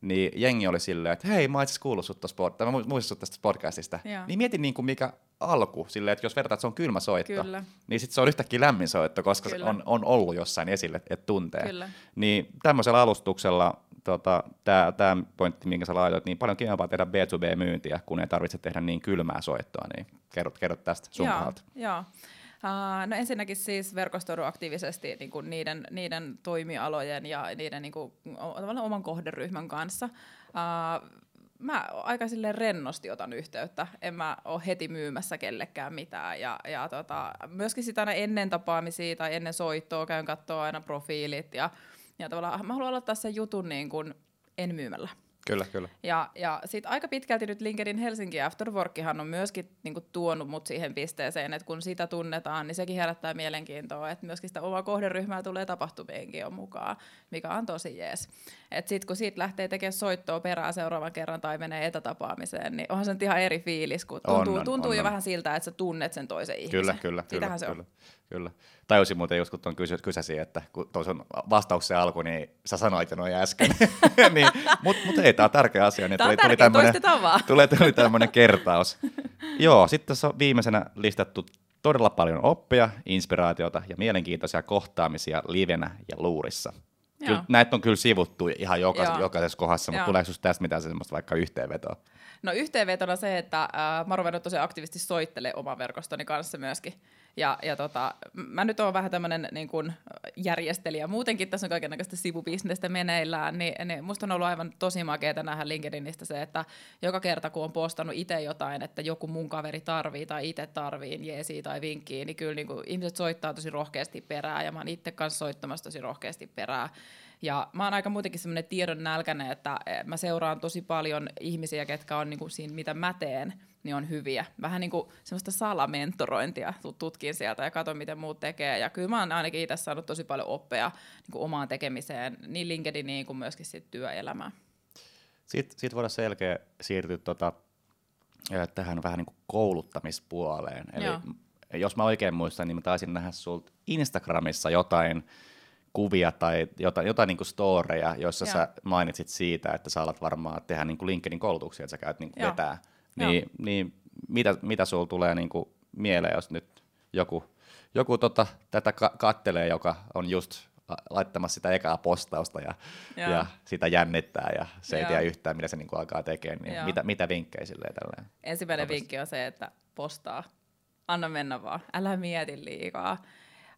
niin jengi oli silleen, että hei, mä itse kuullut sut tosta, tai mä muistin sut tästä podcastista. Ja. Niin mietin niin kuin mikä alku, silleen, että jos vertaat, että se on kylmä soitto, Kyllä. niin sitten se on yhtäkkiä lämmin soitto, koska Kyllä. se on, on ollut jossain esille, että tuntee. Kyllä. Niin tämmöisellä alustuksella tota, tämä pointti, minkä sä laitoit, niin paljon kivampaa tehdä B2B-myyntiä, kun ei tarvitse tehdä niin kylmää soittoa, niin kerrot, kerrot tästä sun Joo, joo. Uh, no ensinnäkin siis verkostoidu aktiivisesti niin kuin niiden, niiden toimialojen ja niiden niin kuin, oman kohderyhmän kanssa. Uh, mä aika silleen rennosti otan yhteyttä, en mä ole heti myymässä kellekään mitään. Ja, ja tota, myöskin sitä aina ennen tapaamisia tai ennen soittoa käyn katsoa aina profiilit ja, ja tavallaan mä haluan aloittaa sen jutun niin kuin en myymällä. Kyllä, kyllä. Ja, ja sitten aika pitkälti nyt LinkedIn Helsinki Afterworkihan on myöskin niinku tuonut mut siihen pisteeseen, että kun sitä tunnetaan, niin sekin herättää mielenkiintoa, että myöskin sitä omaa kohderyhmää tulee tapahtumienkin jo mukaan, mikä on tosi jees. Että sitten kun siitä lähtee tekemään soittoa perään seuraavan kerran tai menee etätapaamiseen, niin onhan se nyt ihan eri fiilis, kun tuntuu, on, on, tuntuu on, jo on. vähän siltä, että sä tunnet sen toisen ihmisen. Kyllä, kyllä. Sitähän kyllä, se kyllä. on. Kyllä. Tajusin muuten just, kun tuon kysy- kysäsi, että kun tuossa on vastauksen alku, niin sä sanoit jo noin äsken. niin, Mutta mut ei, tämä on tärkeä asia. Niin tämä tuli, tärkeä, tuli vaan. Tulee, tuli tämmöinen kertaus. Joo, sitten tässä on viimeisenä listattu todella paljon oppia, inspiraatiota ja mielenkiintoisia kohtaamisia livenä ja luurissa. Kyllä, näitä on kyllä sivuttu ihan jokaisessa, jokaisessa kohdassa, mutta tuleeko tästä mitään semmoista vaikka yhteenvetoa? No yhteenvetona se, että äh, mä oon ruvennut tosiaan aktiivisesti soittele oman verkostoni kanssa myöskin. Ja, ja tota, mä nyt oon vähän tämmöinen niin kuin järjestelijä. Muutenkin tässä on kaikenlaista sivubisnestä meneillään, niin, niin musta on ollut aivan tosi makeeta nähdä LinkedInistä se, että joka kerta kun on postannut itse jotain, että joku mun kaveri tarvii tai itse tarvii jeesiä tai vinkkiä, niin kyllä niin kuin ihmiset soittaa tosi rohkeasti perään ja mä oon itse kanssa soittamassa tosi rohkeasti perään. Ja mä oon aika muutenkin semmoinen tiedon nälkäinen, että eh, mä seuraan tosi paljon ihmisiä, ketkä on niin kuin siinä, mitä mä teen, niin on hyviä. Vähän niin kuin semmoista salamentorointia tutkin sieltä ja katson, miten muut tekee. Ja kyllä mä oon ainakin itse saanut tosi paljon oppia niin kuin omaan tekemiseen, niin LinkedIniin kuin myöskin sit työelämään. Sitten, sitten voidaan selkeä siirtyä tota, tähän vähän niin kuin kouluttamispuoleen. Eli Joo. jos mä oikein muistan, niin mä taisin nähdä sulta Instagramissa jotain kuvia tai jotain, jotain niin kuin storeja, joissa Joo. sä mainitsit siitä, että sä alat varmaan tehdä niin kuin LinkedIn koulutuksia, että sä käyt niin kuin vetää. Niin, niin mitä, mitä sulla tulee niin kuin mieleen, jos nyt joku, joku tota, tätä ka- kattelee, joka on just laittamassa sitä ekaa postausta ja, ja sitä jännittää ja se Joo. ei tiedä yhtään, mitä se niin kuin alkaa tekemään, niin mitä, mitä vinkkejä silleen tälleen? Ensimmäinen vinkki on se, että postaa. Anna mennä vaan, älä mieti liikaa.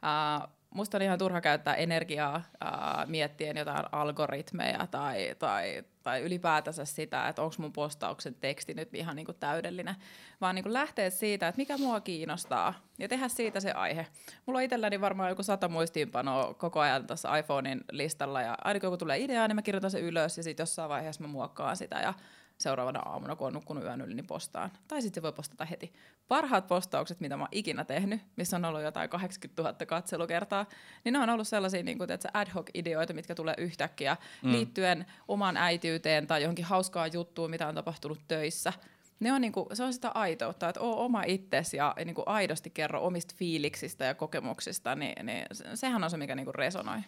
Uh, musta on ihan turha käyttää energiaa ää, miettien jotain algoritmeja tai, tai, tai ylipäätänsä sitä, että onko mun postauksen teksti nyt ihan niinku täydellinen, vaan niinku lähteä siitä, että mikä mua kiinnostaa ja tehdä siitä se aihe. Mulla on itselläni varmaan joku sata muistiinpanoa koko ajan tässä iPhonein listalla ja aina kun joku tulee idea, niin mä kirjoitan se ylös ja sitten jossain vaiheessa mä muokkaan sitä ja seuraavana aamuna, kun on nukkunut yön yli, niin postaan. Tai sitten voi postata heti. Parhaat postaukset, mitä mä oon ikinä tehnyt, missä on ollut jotain 80 000 katselukertaa, niin ne on ollut sellaisia niin kuin, että ad hoc ideoita, mitkä tulee yhtäkkiä mm. liittyen oman äityyteen tai johonkin hauskaa juttuun, mitä on tapahtunut töissä. Ne on niinku, se on sitä aitoutta, että oo oma itsesi ja niinku aidosti kerro omista fiiliksistä ja kokemuksista, niin, niin sehän on se, mikä niinku resonoi.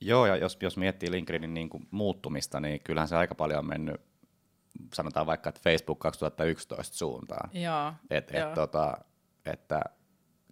Joo, ja jos, jos miettii LinkedInin niinku muuttumista, niin kyllähän se aika paljon on mennyt sanotaan vaikka, että Facebook 2011 suuntaan. Joo, et, et, tota, että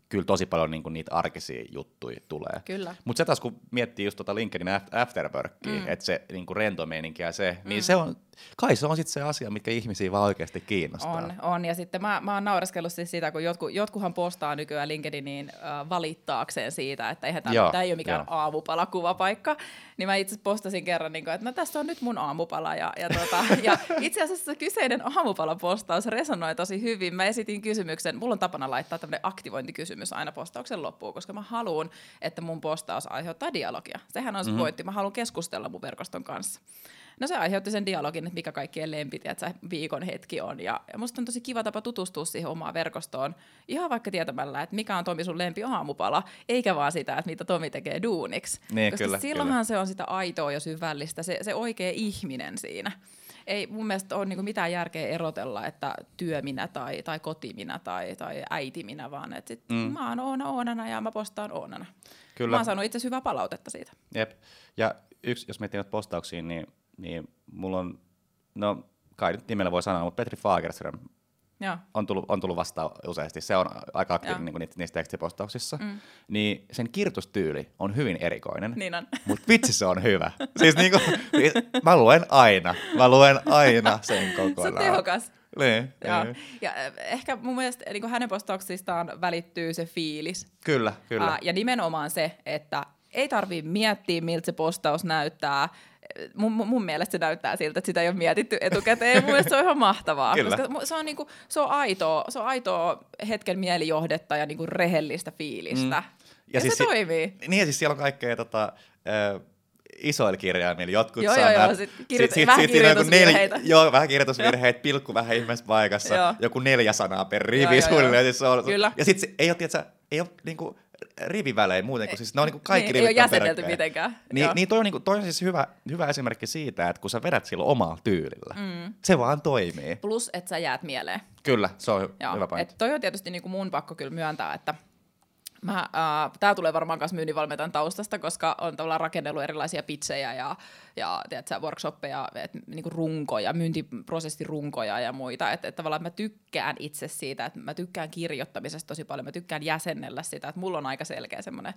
kyllä tosi paljon niinku niitä arkisia juttuja tulee. Kyllä. Mutta se taas kun miettii just tota LinkedIn afterworkia, mm. että se niinku rento ja se, niin mm. niin se on, kai se on sitten se asia, mikä ihmisiä vaan oikeasti kiinnostaa. On, on. ja sitten mä, mä oon naureskellut siis sitä, kun jotku, jotkuhan postaa nykyään LinkedIniin äh, valittaakseen siitä, että eihän tämä ei ole mikään joo. aamupalakuvapaikka, niin mä itse postasin kerran, niin kuin, että no tässä on nyt mun aamupala, ja, ja, tota, ja itse asiassa se kyseinen aamupalapostaus resonoi tosi hyvin. Mä esitin kysymyksen, mulla on tapana laittaa tämmöinen aktivointikysymys aina postauksen loppuun, koska mä haluan, että mun postaus aiheuttaa dialogia. Sehän on se mm-hmm. pointti, mä haluan keskustella mun verkoston kanssa. No se aiheutti sen dialogin, että mikä kaikkien lempi, että viikon hetki on. Ja, ja musta on tosi kiva tapa tutustua siihen omaan verkostoon, ihan vaikka tietämällä, että mikä on Tomi sun lempi aamupala, eikä vaan sitä, että mitä Tomi tekee duuniksi. Niin, Koska kyllä, silloinhan kyllä. se on sitä aitoa ja syvällistä, se, se oikea ihminen siinä ei mun mielestä ole niin mitään järkeä erotella, että työminä tai, tai kotiminä tai, tai äitiminä, vaan että sit mm. mä oon Oona Oonana ja mä postaan Oonana. Kyllä. Mä oon saanut itse hyvää palautetta siitä. Jep. Ja yksi, jos miettii postauksiin, niin niin mulla on, no kai nyt nimellä voi sanoa, mutta Petri Fagerström. On, tullut, on tullut vastaan useasti. Se on aika aktiivinen niin niissä, niissä tekstipostauksissa. Mm. Niin sen kirjoitustyyli on hyvin erikoinen. Niin on. Mutta vitsi se on hyvä. Siis niinku, mä luen aina. Mä luen aina sen kokonaan. Se on tehokas. Niin, ja, niin. ja ehkä mun mielestä niin hänen postauksistaan välittyy se fiilis. Kyllä, kyllä. Uh, ja nimenomaan se, että ei tarvii miettiä, miltä se postaus näyttää, mun, mun mielestä se näyttää siltä, että sitä ei ole mietitty etukäteen. mun mielestä se on ihan mahtavaa, Kyllä. koska se on, niinku, se on aitoa, se on aitoa hetken mielijohdetta ja niinku rehellistä fiilistä. Mm. Ja, ja siis se si- toimii. Niin, ja siis siellä on kaikkea tota, äh, isoilla kirjaimilla. Jotkut joo, sanat. Joo, joo, sit, kirjoit- sit, vähän sit, kirjoitusvirheitä. Neljä, joo, vähän kirjoitusvirheitä, pilkku vähän ihmeessä paikassa. joku neljä sanaa per rivi suunnilleen. Siis on, Kyllä. Ja sitten ei ole, tiiätkö, ei ole niinku, rivivälein muuten, kun siis ne on niinku kaikki niin, rivit Ei ole jäsennelty mitenkään. Niin, niin toi, on, niinku, toi on siis hyvä, hyvä esimerkki siitä, että kun sä vedät silloin omalla tyylillä, mm. se vaan toimii. Plus, että sä jäät mieleen. Kyllä, se on Joo, hyvä pointti. toi on tietysti niinku mun pakko kyllä myöntää, että Mä, äh, tää tulee varmaan myös myynninvalmentajan taustasta, koska on tavallaan rakennellut erilaisia pitsejä ja, ja tiedätkö, workshoppeja, et, niinku runkoja, myyntiprosessirunkoja ja muita. Että et tavallaan mä tykkään itse siitä, että mä tykkään kirjoittamisesta tosi paljon, mä tykkään jäsennellä sitä, että mulla on aika selkeä semmoinen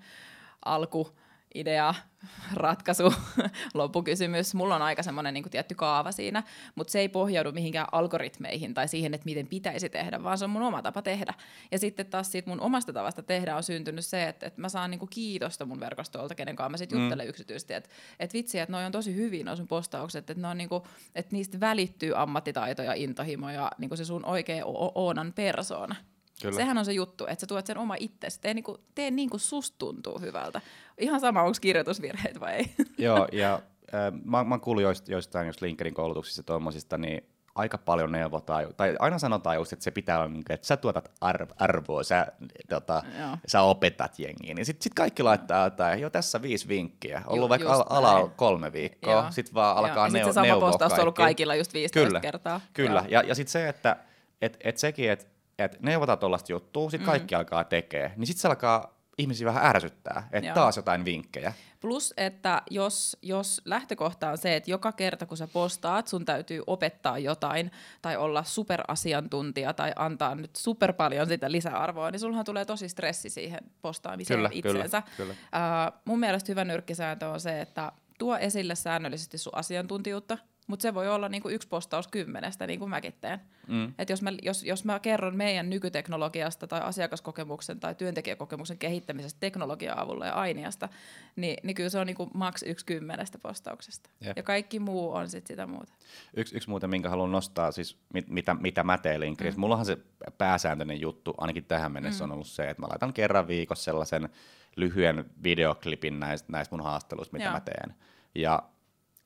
alku, idea, ratkaisu, loppukysymys. Mulla on aika semmoinen niin tietty kaava siinä, mutta se ei pohjaudu mihinkään algoritmeihin tai siihen, että miten pitäisi tehdä, vaan se on mun oma tapa tehdä. Ja sitten taas siitä mun omasta tavasta tehdä on syntynyt se, että, että mä saan niin kuin kiitosta mun verkostolta, kenen kanssa mä sitten mm. juttelen yksityisesti, että, että vitsi, että noi on tosi hyvin noi sun postaukset, että, ne on niin kuin, että niistä välittyy ammattitaito ja intohimo ja niin kuin se sun oikea Oonan persoona. Kyllä. Sehän on se juttu, että sä tuot sen oma itsesi. Tee, niinku, tee niin kuin susta tuntuu hyvältä. Ihan sama, onko kirjoitusvirheet vai ei. Joo, ja äh, mä, mä kuullut joist, joistain just LinkedIn koulutuksista tuommoisista, niin aika paljon neuvotaan, tai aina sanotaan just, että se pitää olla, että sä tuotat arv- arvoa, sä, tota, sä opetat jengiä, niin sitten sit kaikki laittaa jotain, jo tässä viisi vinkkiä, ollut Ju, vaikka al- ala kolme viikkoa, sitten vaan alkaa neu- neuvoa se sama postaus on ollut kaikilla just 15 kyllä, kertaa. Kyllä, Joo. ja, ja sitten se, että et, et sekin, että että neuvotaan tuollaista juttua, sitten mm. kaikki alkaa tekee, niin sitten se alkaa ihmisiä vähän ärsyttää, että taas jotain vinkkejä. Plus, että jos, jos lähtökohta on se, että joka kerta kun sä postaat, sun täytyy opettaa jotain tai olla superasiantuntija tai antaa nyt super paljon sitä lisäarvoa, niin sulhan tulee tosi stressi siihen postaamiseen kyllä, itseensä. Kyllä, kyllä. Uh, mun mielestä hyvä nyrkkisääntö on se, että tuo esille säännöllisesti sun asiantuntijuutta, mutta se voi olla niinku yksi postaus kymmenestä, niin kuin mäkin teen. Mm. Et jos, mä, jos, jos mä kerron meidän nykyteknologiasta tai asiakaskokemuksen tai työntekijäkokemuksen kehittämisestä teknologian avulla ja aineasta, niin, niin kyllä se on niinku maks yksi kymmenestä postauksesta. Yeah. Ja kaikki muu on sitten sitä muuta. Yksi, yksi muuten, minkä haluan nostaa, siis mit, mitä, mitä mä teen Linkrissä. Mm. Mullahan se pääsääntöinen juttu, ainakin tähän mennessä, mm. on ollut se, että mä laitan kerran viikossa sellaisen lyhyen videoklipin näistä, näistä mun haasteluista, mitä Joo. mä teen. Ja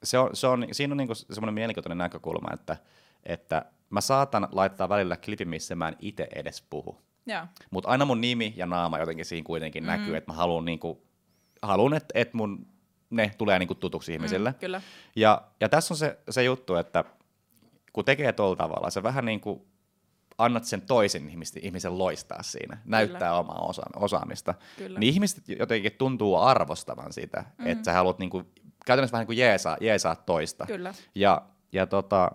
se on, se on, siinä on niinku semmoinen mielenkiintoinen näkökulma, että, että mä saatan laittaa välillä klipin, missä mä en itse edes puhu. Mutta aina mun nimi ja naama jotenkin siinä kuitenkin mm. näkyy, että mä haluan, niinku, haluan että et mun ne tulee niinku tutuksi mm, ihmisille. Mm, kyllä. Ja, ja tässä on se, se juttu, että kun tekee tuolla tavalla, se vähän niin kuin annat sen toisen ihmisen, ihmisen loistaa siinä, Kyllä. näyttää omaa osa, osaamista, Kyllä. niin ihmiset jotenkin tuntuu arvostavan sitä, mm-hmm. että sä haluat niinku käytännössä vähän niin kuin jeesaa, jeesaa toista. Kyllä. Ja, ja tota,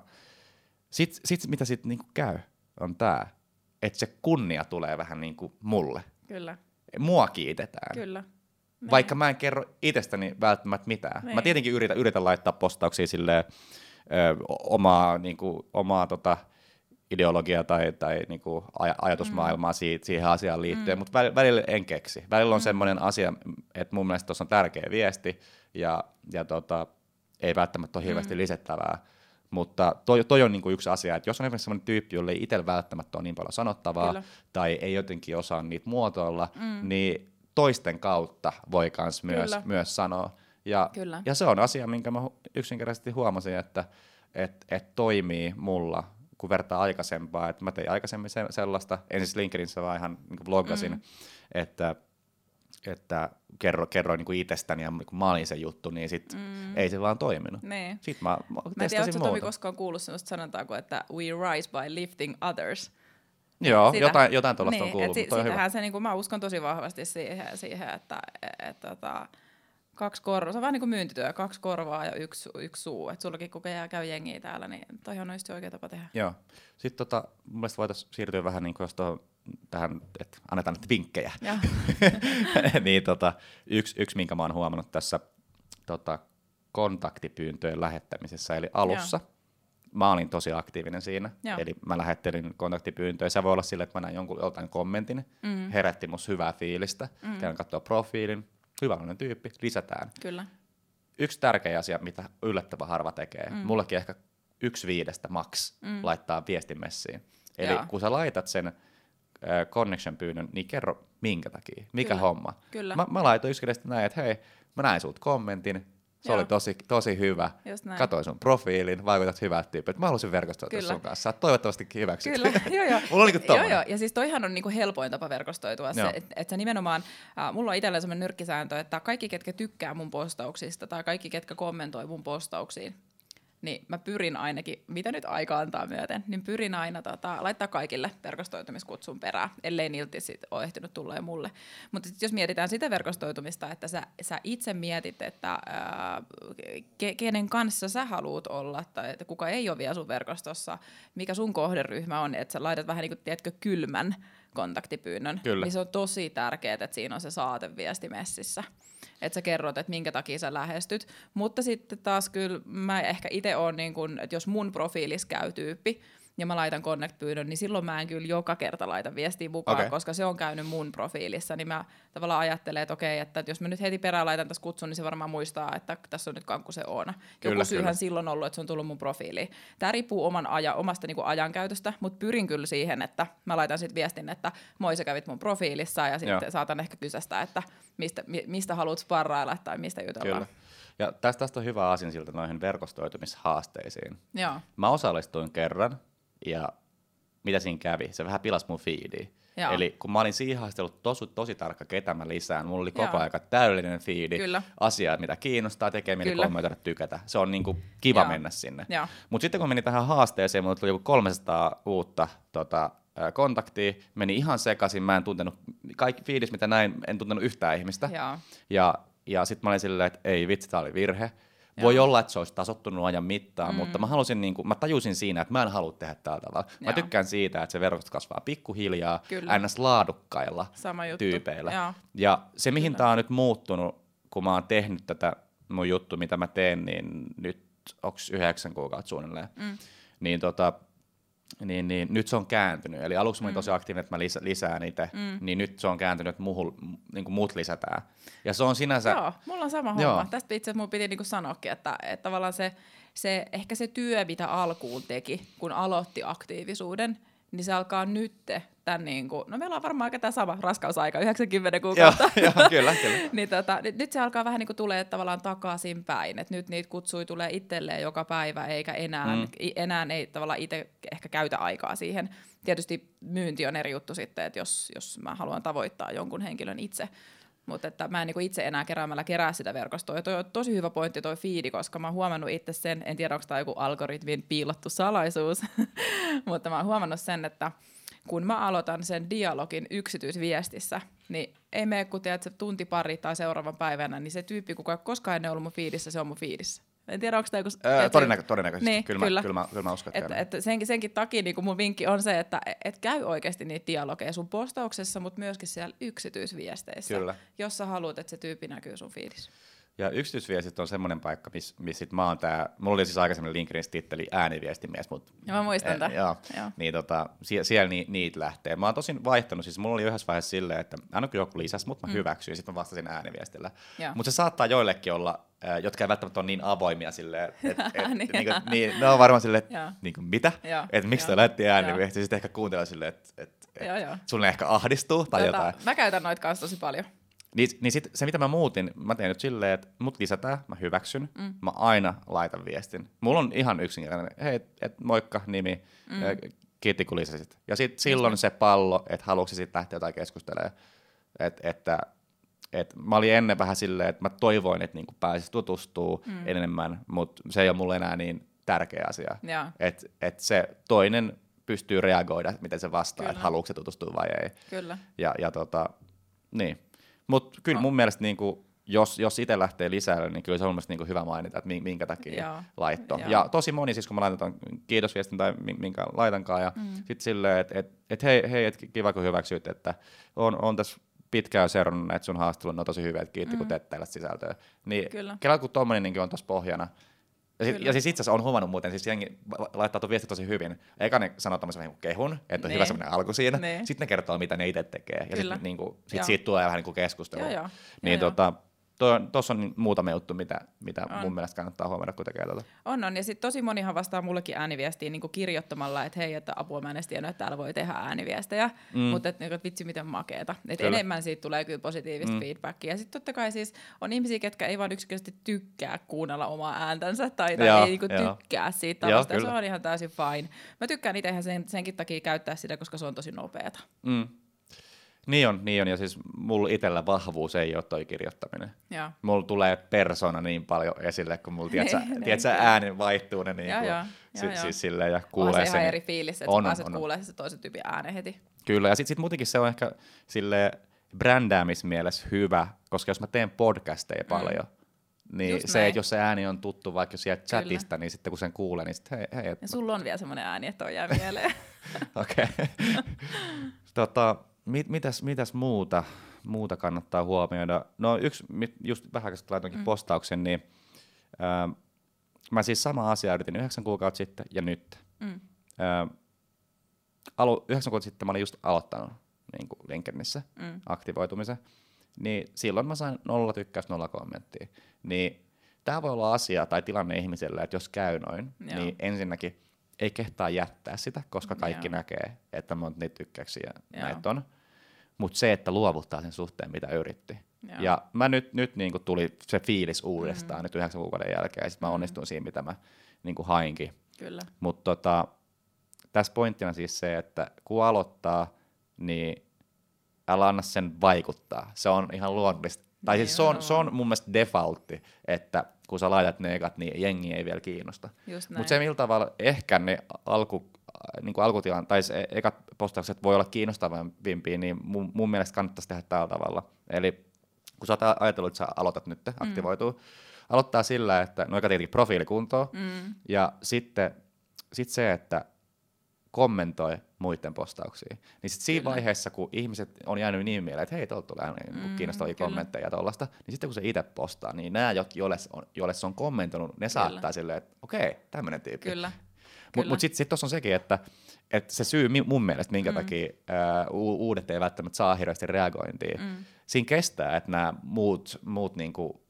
sit, sit, mitä sitten niin käy, on tämä, että se kunnia tulee vähän niin kuin mulle. Kyllä. Mua kiitetään. Kyllä. Niin. Vaikka mä en kerro itsestäni välttämättä mitään. Niin. Mä tietenkin yritän, yritän laittaa postauksia silleen, ö, omaa, niin kuin, omaa tota, ideologiaa tai, tai niin kuin aj- ajatusmaailmaa mm. siitä, siihen asiaan liittyen, mm. mutta välillä en keksi. Välillä on mm. semmoinen asia, että mun mielestä tuossa on tärkeä viesti, ja, ja tota, ei välttämättä ole hirveästi mm. lisättävää. Mutta toi, toi on niinku yksi asia, että jos on esimerkiksi sellainen tyyppi, jolle ei itsellä välttämättä ole niin paljon sanottavaa, Kyllä. tai ei jotenkin osaa niitä muotoilla, mm. niin toisten kautta voi myös, myös sanoa. Ja, Kyllä. ja se on asia, minkä mä yksinkertaisesti huomasin, että et, et toimii mulla, kun vertaa aikaisempaa. Et mä tein aikaisemmin se, sellaista, en siis LinkedInissä vaan ihan niin blogasin, mm. että että kerro, kerroin niin itsestäni ja niin mä olin se juttu, niin sit mm. ei se vaan toiminut. Nee. Sitten mä, mä, mä en tiedä, oletko Tomi koskaan kuullut sellaista sanontaa kuin, että we rise by lifting others. Joo, Sitä, jotain, jotain tuollaista niin, on kuullut. Si- sitähän se, niin kuin, mä uskon tosi vahvasti siihen, siihen että et, et, tota, kaksi korvaa, se on vähän niin kuin myyntityö, kaksi korvaa ja yksi, yksi suu. Että sullakin kun käy jengiä täällä, niin toi on oikea tapa tehdä. Joo. Sitten tota, mun mielestä voitaisiin siirtyä vähän niin kuin tuohon tähän, että annetaan nyt vinkkejä. niin tota, yksi, yksi, minkä mä oon huomannut tässä tota, kontaktipyyntöjen lähettämisessä, eli alussa, Joo. mä olin tosi aktiivinen siinä, Joo. eli mä lähettelin kontaktipyyntöjä. Se voi olla sille, että mä näin jonkun joltain kommentin, mm. herätti musta hyvää fiilistä, mm. käyn katsoa profiilin, hyvällinen tyyppi, lisätään. Kyllä. Yksi tärkeä asia, mitä yllättävän harva tekee, mm. mullekin ehkä yksi viidestä max mm. laittaa viestimessiin. Eli Joo. kun sä laitat sen connection-pyynnön, niin kerro minkä takia, mikä Kyllä. homma. Kyllä. Mä, mä laitoin yksinkertaisesti näin, että hei, mä näin sulta kommentin, Se Joo. oli tosi, tosi hyvä. Katoin sun profiilin, vaikutat hyvältä tyypiltä. Mä halusin verkostoitua sun kanssa. Sä toivottavasti hyväksyt. Kyllä, joo joo. mulla oli niinku joo, joo. Ja siis toihan on niinku helpoin tapa verkostoitua. Se, että et sä nimenomaan, äh, mulla on itsellä sellainen nyrkkisääntö, että kaikki, ketkä tykkää mun postauksista tai kaikki, ketkä kommentoi mun postauksiin, niin mä pyrin ainakin, mitä nyt aika antaa myöten, niin pyrin aina tota, laittaa kaikille verkostoitumiskutsun perään, ellei niiltä sit ole ehtinyt tulla mulle. Mutta jos mietitään sitä verkostoitumista, että sä, sä itse mietit, että ää, ke, kenen kanssa sä haluat olla, tai että kuka ei ole vielä sun verkostossa, mikä sun kohderyhmä on, että sä laitat vähän niin kuin, tiedätkö, kylmän kontaktipyynnön, Kyllä. niin se on tosi tärkeää, että siinä on se saateviesti messissä että sä kerrot, että minkä takia sä lähestyt. Mutta sitten taas kyllä mä ehkä itse on niin kun, että jos mun profiilis käy tyyppi, ja mä laitan connect-pyynnön, niin silloin mä en kyllä joka kerta laita viestiä mukaan, okay. koska se on käynyt mun profiilissa, niin mä tavallaan ajattelen, että okei, että jos mä nyt heti perään laitan tässä kutsun, niin se varmaan muistaa, että tässä on nyt kankku se on. Kyllä, Joku syyhän kyllä. silloin ollut, että se on tullut mun profiiliin. Tämä riippuu oman aja, omasta niin ajankäytöstä, mutta pyrin kyllä siihen, että mä laitan sitten viestin, että moi sä kävit mun profiilissa ja sitten Joo. saatan ehkä kysästä, että mistä, mistä haluat sparrailla tai mistä jutellaan. Kyllä. Ja tästä, tästä on hyvä siltä noihin verkostoitumishaasteisiin. Joo. Mä osallistuin kerran ja mitä siinä kävi? Se vähän pilasi mun fiidiä. Joo. Eli kun mä olin siihen haastellut tosi, tosi tarkka, ketä mä lisään, mulla oli koko ajan täydellinen fiidi, Kyllä. asiaa, mitä kiinnostaa, tekeminen, kommentoida, tykätä. Se on niinku kiva Joo. mennä sinne. Mutta sitten kun meni tähän haasteeseen, mulla tuli joku 300 uutta tota, kontaktia, meni ihan sekaisin, mä en tuntenut, kaikki fiidis mitä näin, en tuntenut yhtään ihmistä. Joo. Ja, ja sitten mä olin silleen, että ei vitsi, tää oli virhe. Voi Joo. olla, että se olisi tasottunut ajan mittaan, mm. mutta mä, halusin, niin kuin, mä tajusin siinä, että mä en halua tehdä tällä tavalla. Joo. Mä tykkään siitä, että se verkosto kasvaa pikkuhiljaa, Kyllä. ns. laadukkailla Sama tyypeillä. Joo. Ja se, mihin tämä on nyt muuttunut, kun mä oon tehnyt tätä mun juttu, mitä mä teen, niin nyt onko yhdeksän kuukautta suunnilleen, mm. niin tota, niin, niin nyt se on kääntynyt. Eli aluksi mä olin mm. tosi aktiivinen, että mä lisä, lisään niitä, mm. niin nyt se on kääntynyt, että muhu, niin kuin muut lisätään. Ja se on sinänsä... Joo, mulla on sama Joo. homma. Tästä itse asiassa mun piti niin kuin sanoakin, että, että tavallaan se, se, ehkä se työ, mitä alkuun teki, kun aloitti aktiivisuuden, niin se alkaa nyt tämän niin kuin, no meillä on varmaan aika tämä sama raskausaika, 90 kuukautta. Joo, joo kyllä, kyllä. niin tota, nyt, nyt se alkaa vähän niin kuin tulee tavallaan takaisin päin, että nyt niitä kutsui tulee itselleen joka päivä, eikä enää, mm. enää ei tavallaan itse ehkä käytä aikaa siihen. Tietysti myynti on eri juttu sitten, että jos, jos mä haluan tavoittaa jonkun henkilön itse, mutta että mä en niin itse enää keräämällä kerää sitä verkostoa. Ja toi on tosi hyvä pointti toi fiidi, koska mä oon huomannut itse sen, en tiedä onko tämä joku algoritmin piilottu salaisuus, mutta mä oon huomannut sen, että kun mä aloitan sen dialogin yksityisviestissä, niin ei mene kun tiedät, se tunti pari tai seuraavan päivänä, niin se tyyppi, kuka koskaan ennen ollut mun fiidissä, se on mun fiidissä. En tiedä, onko tämä joku... Öö, todennäkö, todennäköisesti, niin, kyllä, kyllä. Mä, kyllä, mä, kyllä mä uskon, että et, et senkin, senkin takia niin mun vinkki on se, että et käy oikeasti niitä dialogeja sun postauksessa, mutta myöskin siellä yksityisviesteissä, kyllä. jos sä haluat, että se tyyppi näkyy sun fiidissä. Ja yksityisviestit on semmoinen paikka, missä miss sit mä oon tää, mulla oli siis aikaisemmin LinkedIn titteli ääniviestimies, mutta... Ja mä muistan tämän. Joo, joo. Niin tota, sie, siellä ni, niitä lähtee. Mä oon tosin vaihtanut, siis mulla oli yhdessä vaiheessa silleen, että aina kun joku lisäsi, mutta mä mm. hyväksyin, sitten mä vastasin ääniviestillä. Mutta se saattaa joillekin olla, äh, jotka ei välttämättä ole niin avoimia silleen, että et, niin, niinku, niin, ne on varmaan silleen, että niinku, mitä? Että miksi toi lähti ääniviesti, sitten ehkä kuuntelee silleen, että et, et, sulle ehkä ahdistuu tai tota, jotain. Mä käytän noita kanssa tosi paljon. Niin, niin sit se, mitä mä muutin, mä teen nyt silleen, että mut lisätään, mä hyväksyn, mm. mä aina laitan viestin. Mulla on ihan yksinkertainen, hei, et, moikka, nimi, mm. kiitti kun lisäsit. Ja sit silloin se pallo, että haluatko sitten lähteä jotain keskustelemaan. Et, että et mä olin ennen vähän silleen, että mä toivoin, että niinku pääsisi tutustua mm. enemmän, mutta se ei ole mulle enää niin tärkeä asia. Että et se toinen pystyy reagoida, miten se vastaa, että haluatko se tutustua vai ei. Kyllä. Ja, ja tota, niin. Mutta kyllä no. mun mielestä niinku, jos, jos itse lähtee lisää, niin kyllä se on mielestäni niinku hyvä mainita, että minkä takia Joo. laitto. Joo. Ja tosi moni siis, kun mä laitan kiitosviestin tai minkä laitankaan, ja mm. sitten silleen, että et, et, hei, hei et kiva kun hyväksyit, että on, on tässä pitkään seurannut näitä sun haastattelun, ne on tosi hyviä, että kiitti mm. kun teet tällaista sisältöä. Niin kyllä. kun tuommoinen niin on tuossa pohjana, ja, sit, ja siis itse asiassa on huvannut muuten, siis jengi laittaa tuon viesti tosi hyvin. Eka ne sanoo tämmöisen niin kehun, että on hyvä semmoinen alku siinä. Sitten ne kertoo, mitä ne itse tekee. Ja sitten niin kuin, sit siitä tulee vähän niin kuin keskustelu. Joo, joo. Niin, joo, tota, Tuossa on muutama juttu, mitä, mitä on. mun mielestä kannattaa huomioida, kun tekee tuota. On, on. Ja sitten tosi monihan vastaa mullekin ääniviestiin niin kirjoittamalla, että hei, että apua mä en edes tiennyt, että täällä voi tehdä ääniviestejä, mm. mutta että, että vitsi miten makeeta. Et enemmän siitä tulee kyllä positiivista mm. feedbackia. Ja sitten totta kai siis on ihmisiä, ketkä ei vaan yksinkertaisesti tykkää kuunnella omaa ääntänsä tai, tai ei niin tykkää siitä tavasta. Ja se on ihan täysin fine. Mä tykkään itse sen, senkin takia käyttää sitä, koska se on tosi nopeata. Mm. Niin on, niin on, ja siis mulla itsellä vahvuus ei ole toi kirjoittaminen. Ja. Mulla tulee persona niin paljon esille, kun mulla tiedätkö, niin, tiedätkö, ääni vaihtuu ne niin kuin, ja, si- ja, siis silleen, ja kuulee on se ihan eri fiilis, että on, pääset on, kuulemaan se toisen tyypin äänen heti. Kyllä, ja sitten sit muutenkin se on ehkä sille brändäämismielessä hyvä, koska jos mä teen podcasteja mm. paljon, niin Just se, että jos se ääni on tuttu vaikka sieltä chatista, Kyllä. niin sitten kun sen kuulee, niin sitten hei, hei. Ja sulla on vielä semmoinen ääni, että on jää mieleen. Okei. tota, mit, mitäs, mitäs muuta, muuta kannattaa huomioida? No yksi, just vähän laitoinkin mm. postauksen, niin äh, mä siis sama asia yritin yhdeksän kuukautta sitten ja nyt. Mm. Äh, alu, yhdeksän kuukautta sitten mä olin just aloittanut niin kuin LinkedInissä mm. aktivoitumisen, niin silloin mä sain nolla tykkäys, nolla kommenttia. Niin tämä voi olla asia tai tilanne ihmiselle, että jos käy noin, Joo. niin ensinnäkin ei kehtaa jättää sitä, koska kaikki Joo. näkee, että monta niitä tykkäyksiä näitä on mutta se, että luovuttaa sen suhteen, mitä yritti. Joo. Ja mä nyt, nyt niin kuin tuli se fiilis uudestaan mm. nyt yhdeksän kuukauden jälkeen, ja sitten mä mm. onnistuin siinä, mitä mä niin kuin hainkin. Mutta tota, tässä pointtina siis se, että kun aloittaa, niin älä anna sen vaikuttaa. Se on ihan luonnollista. Tai siis se on, se on mun mielestä defaultti, että kun sä laitat ne ekat, niin jengi ei vielä kiinnosta. Mutta se, millä tavalla ehkä ne alku, niin kuin alkutilan, tai se ekat postaukset voi olla kiinnostavampia, niin mun, mun mielestä kannattaisi tehdä tällä tavalla. Eli kun sä oot ajatellut, että sä aloitat nyt, aktivoituu, mm. aloittaa sillä, että no eka tietenkin profiilikuntoa, mm. ja sitten sit se, että kommentoi muiden postauksiin. Niin sitten siinä kyllä. vaiheessa, kun ihmiset on jäänyt niin mieleen, että hei, tuolta tulee niin mm, kommentteja kommentteja ja tuollaista, niin sitten kun se itse postaa, niin nämä, joille, on, joille se on kommentoinut, ne kyllä. saattaa silleen, että okei, okay, tämmöinen tyyppi. Kyllä. Mutta mut sitten sit tuossa on sekin, että et se syy mun mielestä, minkä mm. takia ää, uudet ei välttämättä saa hirveästi reagointia, mm. siinä kestää, että nämä muut, muut niinku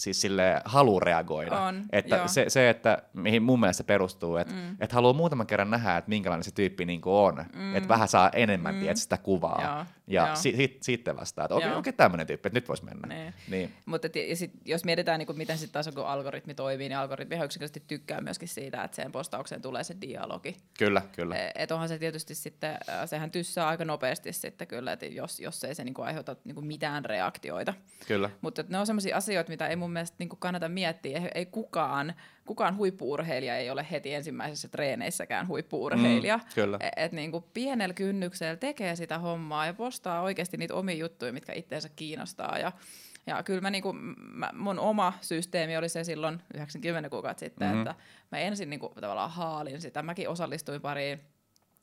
siis sille halu reagoida. On, että se, se, että mihin mun mielestä se perustuu, että mm. et haluaa muutaman kerran nähdä, että minkälainen se tyyppi niinku on. Mm. Että vähän saa enemmän mm. tiedät, sitä kuvaa. Joo, ja si, si, sitten vastaa, että okei, okay, okay, tämmöinen tyyppi, että nyt voisi mennä. Niin. Niin. Mutta ja sit, jos mietitään, niin kuin, miten sitten taas kun algoritmi toimii, niin algoritmi yksinkertaisesti tykkää myöskin siitä, että sen postaukseen tulee se dialogi. Kyllä, kyllä. Et, et onhan se tietysti sitten, sehän tyssää aika nopeasti sitten kyllä, että jos, jos ei se niin kuin aiheuta niin kuin mitään reaktioita. Kyllä. Mutta ne on sellaisia asioita, mitä ei mun mielestä niin kuin kannata miettiä. Ei, ei kukaan, kukaan huippuurheilija ei ole heti ensimmäisessä treeneissäkään huippuurheilija. Mm, kyllä. Et, et niin kuin pienellä kynnyksellä tekee sitä hommaa ja postaa oikeasti niitä omia juttuja, mitkä itseensä kiinnostaa. Ja, ja kyllä mä, niin kuin, mä, mun oma systeemi oli se silloin 90 kuukautta sitten, mm-hmm. että mä ensin niin kuin, tavallaan haalin sitä. Mäkin osallistuin pariin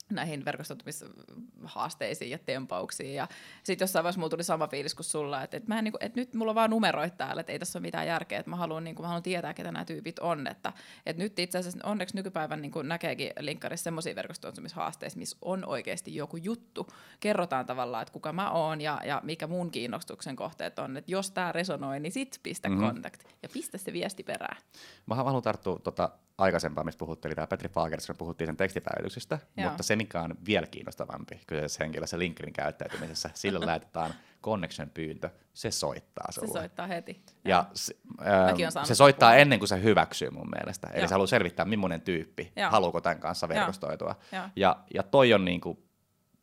näihin verkostoitumishaasteisiin ja tempauksiin. Ja sitten jossain vaiheessa mulla tuli sama fiilis kuin sulla, että, että, mä en, niin kuin, että nyt mulla on vaan numeroit täällä, että ei tässä ole mitään järkeä, että mä haluan, niin kuin, mä haluan tietää, ketä nämä tyypit on. Että, että nyt itse asiassa onneksi nykypäivän niin kuin näkeekin linkkarissa semmoisia verkostoitumishaasteissa, missä on oikeasti joku juttu. Kerrotaan tavallaan, että kuka mä oon ja, ja mikä mun kiinnostuksen kohteet on. Että jos tämä resonoi, niin sit pistä mm-hmm. kontakt ja pistä se viesti perään. Mä haluan tarttua tota, aikaisempaa, mistä puhuttiin, tämä Petri Fagerström, puhuttiin sen tekstipäivityksestä, Joo. mutta se, mikä on vielä kiinnostavampi kyseisessä henkilössä LinkedIn käyttäytymisessä, sillä lähetetään connection-pyyntö, se soittaa sulle. Se soittaa heti. Ja se, äh, se soittaa puhua. ennen kuin se hyväksyy mun mielestä. Eli Joo. se haluaa selvittää, millainen tyyppi, Joo. haluuko tämän kanssa verkostoitua. Joo. Ja, ja toi on niinku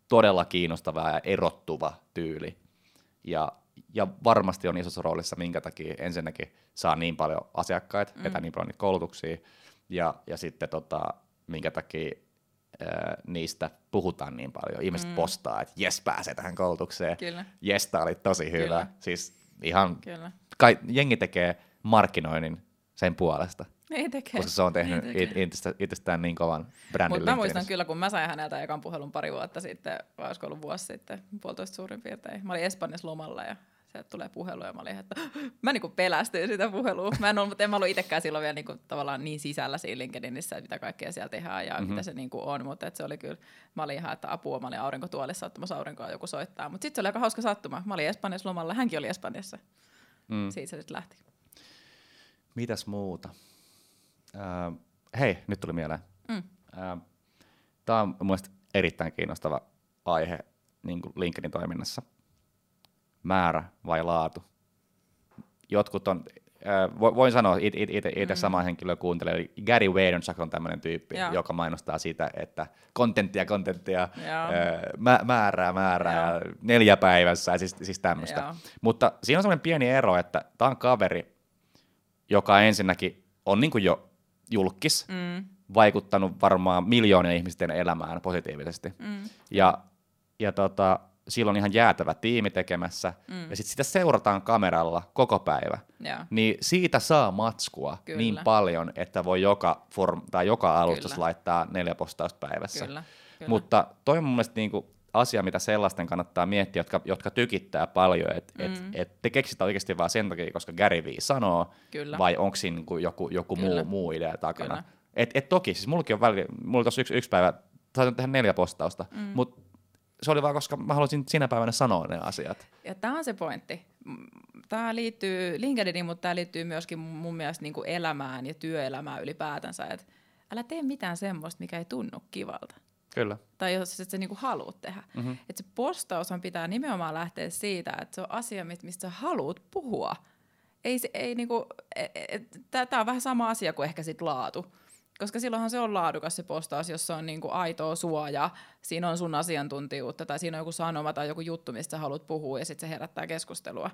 todella kiinnostava ja erottuva tyyli. Ja, ja varmasti on isossa roolissa, minkä takia ensinnäkin saa niin paljon asiakkaita, mm. vetää niin paljon niitä koulutuksia, ja, ja sitten tota, minkä takia niistä puhutaan niin paljon. Ihmiset mm. postaa, että jes pääsee tähän koulutukseen. Kyllä. Jes, tää oli tosi hyvä. Kyllä. Siis ihan, Kyllä. Kai, jengi tekee markkinoinnin sen puolesta. Ei tekee. Koska se on tehnyt itsestään, itsestään niin kovan brändin Mutta mä muistan kyllä, kun mä sain häneltä ekan puhelun pari vuotta sitten, vai olisiko ollut vuosi sitten, puolitoista suurin piirtein. Mä olin Espanjassa lomalla ja sieltä tulee puhelu ja mä olin, että mä niinku pelästyin sitä puhelua. Mä en ollut, mutta en mä ollut itsekään silloin vielä niinku, tavallaan niin sisällä siinä LinkedInissä, että mitä kaikkea siellä tehdään ja mm-hmm. mitä se niinku on, mutta se oli kyllä, mä olin ihan, että apua, mä olin aurinkotuolissa ottamassa aurinkoa joku soittaa, mutta sitten se oli aika hauska sattuma. Mä olin Espanjassa lomalla, hänkin oli Espanjassa. mm. siitä se sitten lähti. Mitäs muuta? Äh, hei, nyt tuli mieleen. Mm. Äh, Tämä on mielestäni erittäin kiinnostava aihe niin LinkedIn toiminnassa. Määrä vai laatu? Jotkut on, äh, voin sanoa, itse mm. sama henkilö kuuntelee, eli Gary Vaynerchuk on tämmöinen tyyppi, Joo. joka mainostaa sitä, että kontenttia, kontenttia, äh, määrää, määrää, Joo. neljä päivässä, siis, siis tämmöistä. Mutta siinä on semmoinen pieni ero, että tämä on kaveri, joka ensinnäkin on niin jo julkis, mm. vaikuttanut varmaan miljoonien ihmisten elämään positiivisesti. Mm. Ja, ja tota, sillä on ihan jäätävä tiimi tekemässä, mm. ja sitten sitä seurataan kameralla koko päivä. Ja. Niin siitä saa matskua Kyllä. niin paljon, että voi joka, form, tai joka alustus Kyllä. laittaa neljä postausta päivässä. Kyllä. Kyllä. Mutta toi on mun mielestä niinku asia, mitä sellaisten kannattaa miettiä, jotka, jotka tykittää paljon, että mm. et, et te keksitte oikeasti vaan sen takia, koska Gary Vee sanoo, Kyllä. vai onko siinä niinku joku, joku muu, muu idea takana. Et, et toki, siis mullakin on välillä, mulla tuossa yksi, yksi päivä, saisin tehdä neljä postausta, mm. mutta se oli vaan, koska mä halusin sinä päivänä sanoa ne asiat. Ja tämä on se pointti. Tämä liittyy LinkedIniin, mutta tämä liittyy myöskin mun mielestä niin kuin elämään ja työelämään ylipäätänsä. Et älä tee mitään semmoista, mikä ei tunnu kivalta. Kyllä. Tai jos et sä niinku haluat tehdä. Mm-hmm. Et se postaushan pitää nimenomaan lähteä siitä, että se on asia, mistä sä haluat puhua. Ei, se, ei niinku, e, e, Tämä on vähän sama asia kuin ehkä sit laatu. Koska silloinhan se on laadukas se postaus, jossa on niinku aitoa suoja, siinä on sun asiantuntijuutta tai siinä on joku sanoma tai joku juttu, mistä haluat puhua ja sitten se herättää keskustelua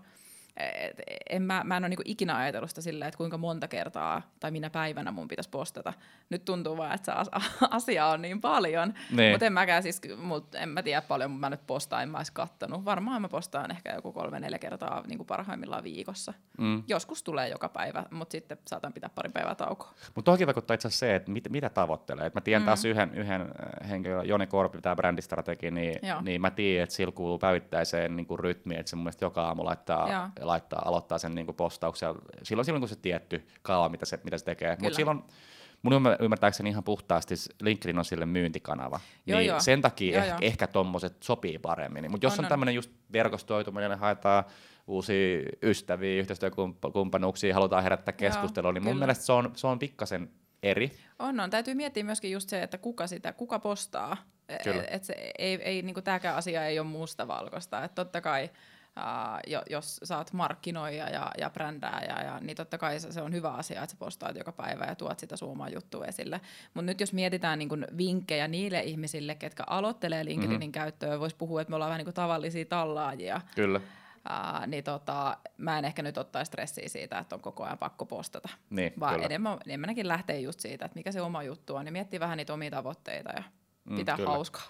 et en mä, mä en ole niinku ikinä ajatellut sitä silleen, että kuinka monta kertaa tai minä päivänä mun pitäisi postata. Nyt tuntuu vaan, että se asia on niin paljon. Niin. Mutta en mäkään siis, mut en mä tiedä paljon, mutta mä nyt postaan, en mä edes kattonut. Varmaan mä postaan ehkä joku kolme-neljä kertaa niin kuin parhaimmillaan viikossa. Mm. Joskus tulee joka päivä, mutta sitten saatan pitää pari päivää taukoa. Mutta toki vaikuttaa itse asiassa se, että mit, mitä tavoittelee. Et mä tiedän mm. taas yhden, yhden äh, henkilön, Joni Korpi, tämä brändistrategi, niin, niin mä tiedän, että sillä kuuluu päivittäiseen niin rytmiin, että se mun mielestä joka aamu laittaa laittaa, aloittaa sen niin kuin postauksen. Silloin, silloin kun se tietty kaava, mitä se, mitä se tekee. Mutta silloin mun ymmärtääkseni ihan puhtaasti LinkedIn on sille myyntikanava. Joo, niin joo. Sen takia joo, ehkä, joo. ehkä tommoset sopii paremmin. Mutta jos on, on tämmöinen just verkostoituminen, haetaan uusia ystäviä, yhteistyökumppanuuksia, halutaan herättää keskustelua, niin mun kyllä. mielestä se on, se on pikkasen eri. On, on. Täytyy miettiä myöskin just se, että kuka sitä, kuka postaa. E, Kyllä. Et, se ei, ei, niinku, tämäkään asia ei ole mustavalkoista. Et totta kai Uh, jos sä oot markkinoija ja, ja brändääjä, ja, niin totta kai se, se on hyvä asia, että sä postaat joka päivä ja tuot sitä suomaa juttua esille. Mutta nyt jos mietitään niin kun vinkkejä niille ihmisille, ketkä aloittelee LinkedInin mm-hmm. käyttöä, voisi puhua, että me ollaan vähän niin kuin tavallisia tallaajia. Kyllä. Uh, niin tota, mä en ehkä nyt ottaisi stressiä siitä, että on koko ajan pakko postata. Niin, vaan kyllä. enemmän, enemmänkin lähtee just siitä, että mikä se oma juttu on, niin miettii vähän niitä omia tavoitteita ja mm, pitää kyllä. hauskaa.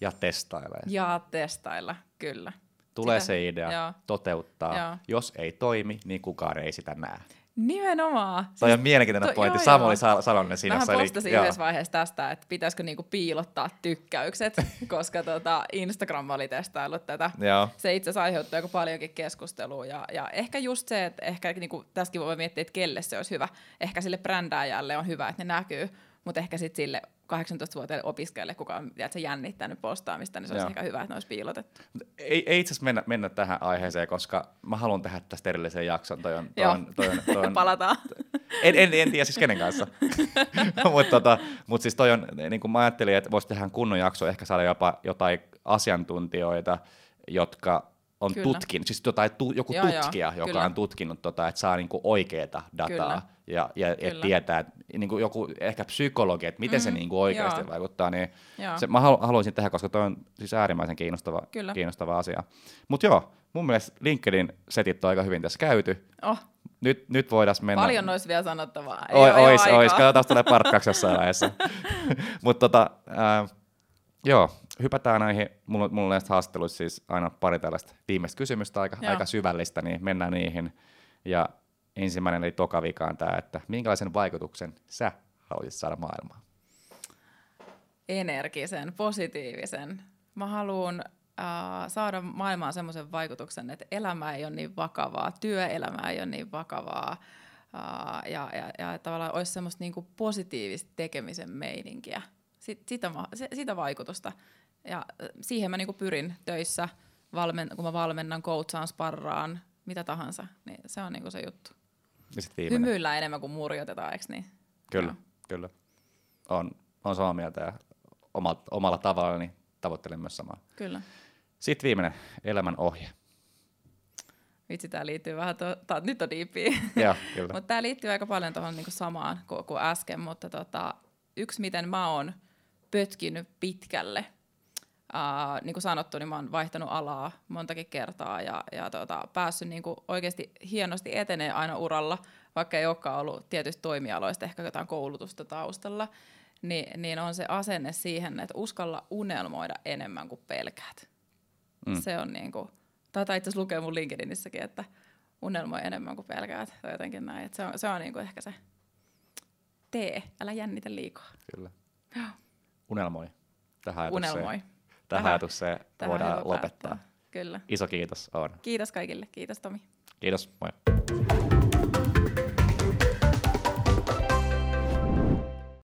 Ja testailla. Ja testailla, kyllä. Tulee sitä. se idea, Joo. toteuttaa. Joo. Jos ei toimi, niin kukaan ei sitä näe. Nimenomaan. Toi siis, on mielenkiintoinen to, pointti. Samuli Salonen siinä. Mähän postasin eli, yhdessä vaiheessa tästä, että pitäisikö niinku piilottaa tykkäykset, koska tota Instagram oli testaillut tätä. Joo. Se itse asiassa aiheuttaa aika paljonkin keskustelua. Ja, ja ehkä just se, että ehkä niinku, tässäkin voi miettiä, että kelle se olisi hyvä. Ehkä sille brändääjälle on hyvä, että ne näkyy, mutta ehkä sitten sille 18-vuotiaille opiskelijalle, kuka on tiedätkö, jännittänyt postaamista, niin se olisi Joo. ehkä hyvä, että ne olisi piilotettu. Ei, ei itse asiassa mennä, mennä tähän aiheeseen, koska mä haluan tehdä tästä erillisen jakson. Toi on, toi on, toi on, toi on, Palataan. En, en, en tiedä siis kenen kanssa. Mutta tota, mut siis toi on, niin kuin mä ajattelin, että voisi tehdä kunnon jakso, ehkä saada jopa jotain asiantuntijoita, jotka on tutkinut, siis jotain, tu, joku joo, tutkija, joo, joka kyllä. on tutkinut, tota, että saa niinku oikeaa dataa kyllä. ja, ja et tietää, että niinku joku ehkä psykologi, että miten mm, se niinku oikeasti joo. vaikuttaa, niin se, mä haluaisin tehdä, koska toi on siis äärimmäisen kiinnostava, kiinnostava asia. Mutta joo, mun mielestä LinkedIn setit on aika hyvin tässä käyty. Oh. Nyt, nyt voidaan mennä. Paljon olisi vielä sanottavaa. Ei ois, ois, ois, katsotaan, tulee parkkaksi jossain vaiheessa. Mutta tota, äh, Joo, hypätään näihin. Mulla, mulla on näistä haastatteluissa siis aina pari tällaista viimeistä kysymystä, aika, aika syvällistä, niin mennään niihin. Ja ensimmäinen eli toka vika on tämä, että minkälaisen vaikutuksen sä haluaisit saada maailmaan? Energisen, positiivisen. Mä haluan äh, saada maailmaan semmoisen vaikutuksen, että elämä ei ole niin vakavaa, työelämä ei ole niin vakavaa, uh, ja, ja, ja tavallaan olisi semmoista niinku positiivista tekemisen meininkiä sit, sitä, sitä vaikutusta. Ja siihen mä niinku pyrin töissä, valmen, kun mä valmennan, coachaan, sparraan, mitä tahansa, niin se on niinku se juttu. Ja sit viimeinen. Hymyillä enemmän kuin murjotetaan, eikö niin? Kyllä, no. kyllä. On, on samaa mieltä ja omalla, omalla tavallani tavoittelen myös samaa. Kyllä. Sitten viimeinen elämän ohje. Vitsi, tämä liittyy vähän, to, ta, nyt on diippiä. Mutta tämä liittyy aika paljon tuohon niinku samaan kuin, kuin äsken, mutta tota, yksi miten mä oon pötkinyt pitkälle, Uh, niin kuin sanottu, niin mä oon vaihtanut alaa montakin kertaa ja, ja tota, päässyt niin kuin oikeasti hienosti etenee aina uralla, vaikka ei olekaan ollut tietysti toimialoista ehkä jotain koulutusta taustalla, niin, niin on se asenne siihen, että uskalla unelmoida enemmän kuin pelkäät. Mm. Se on niin kuin, taitaa itse asiassa lukea mun LinkedInissäkin, että unelmoi enemmän kuin pelkäät, tai jotenkin näin. Että se on, se on niin kuin ehkä se tee, älä jännitä liikaa. Kyllä. Unelmoi. Tähän Unelmoi. Tähän ajatukseen voidaan lopettaa. Kyllä. Iso kiitos, on. Kiitos kaikille. Kiitos Tomi. Kiitos, moi.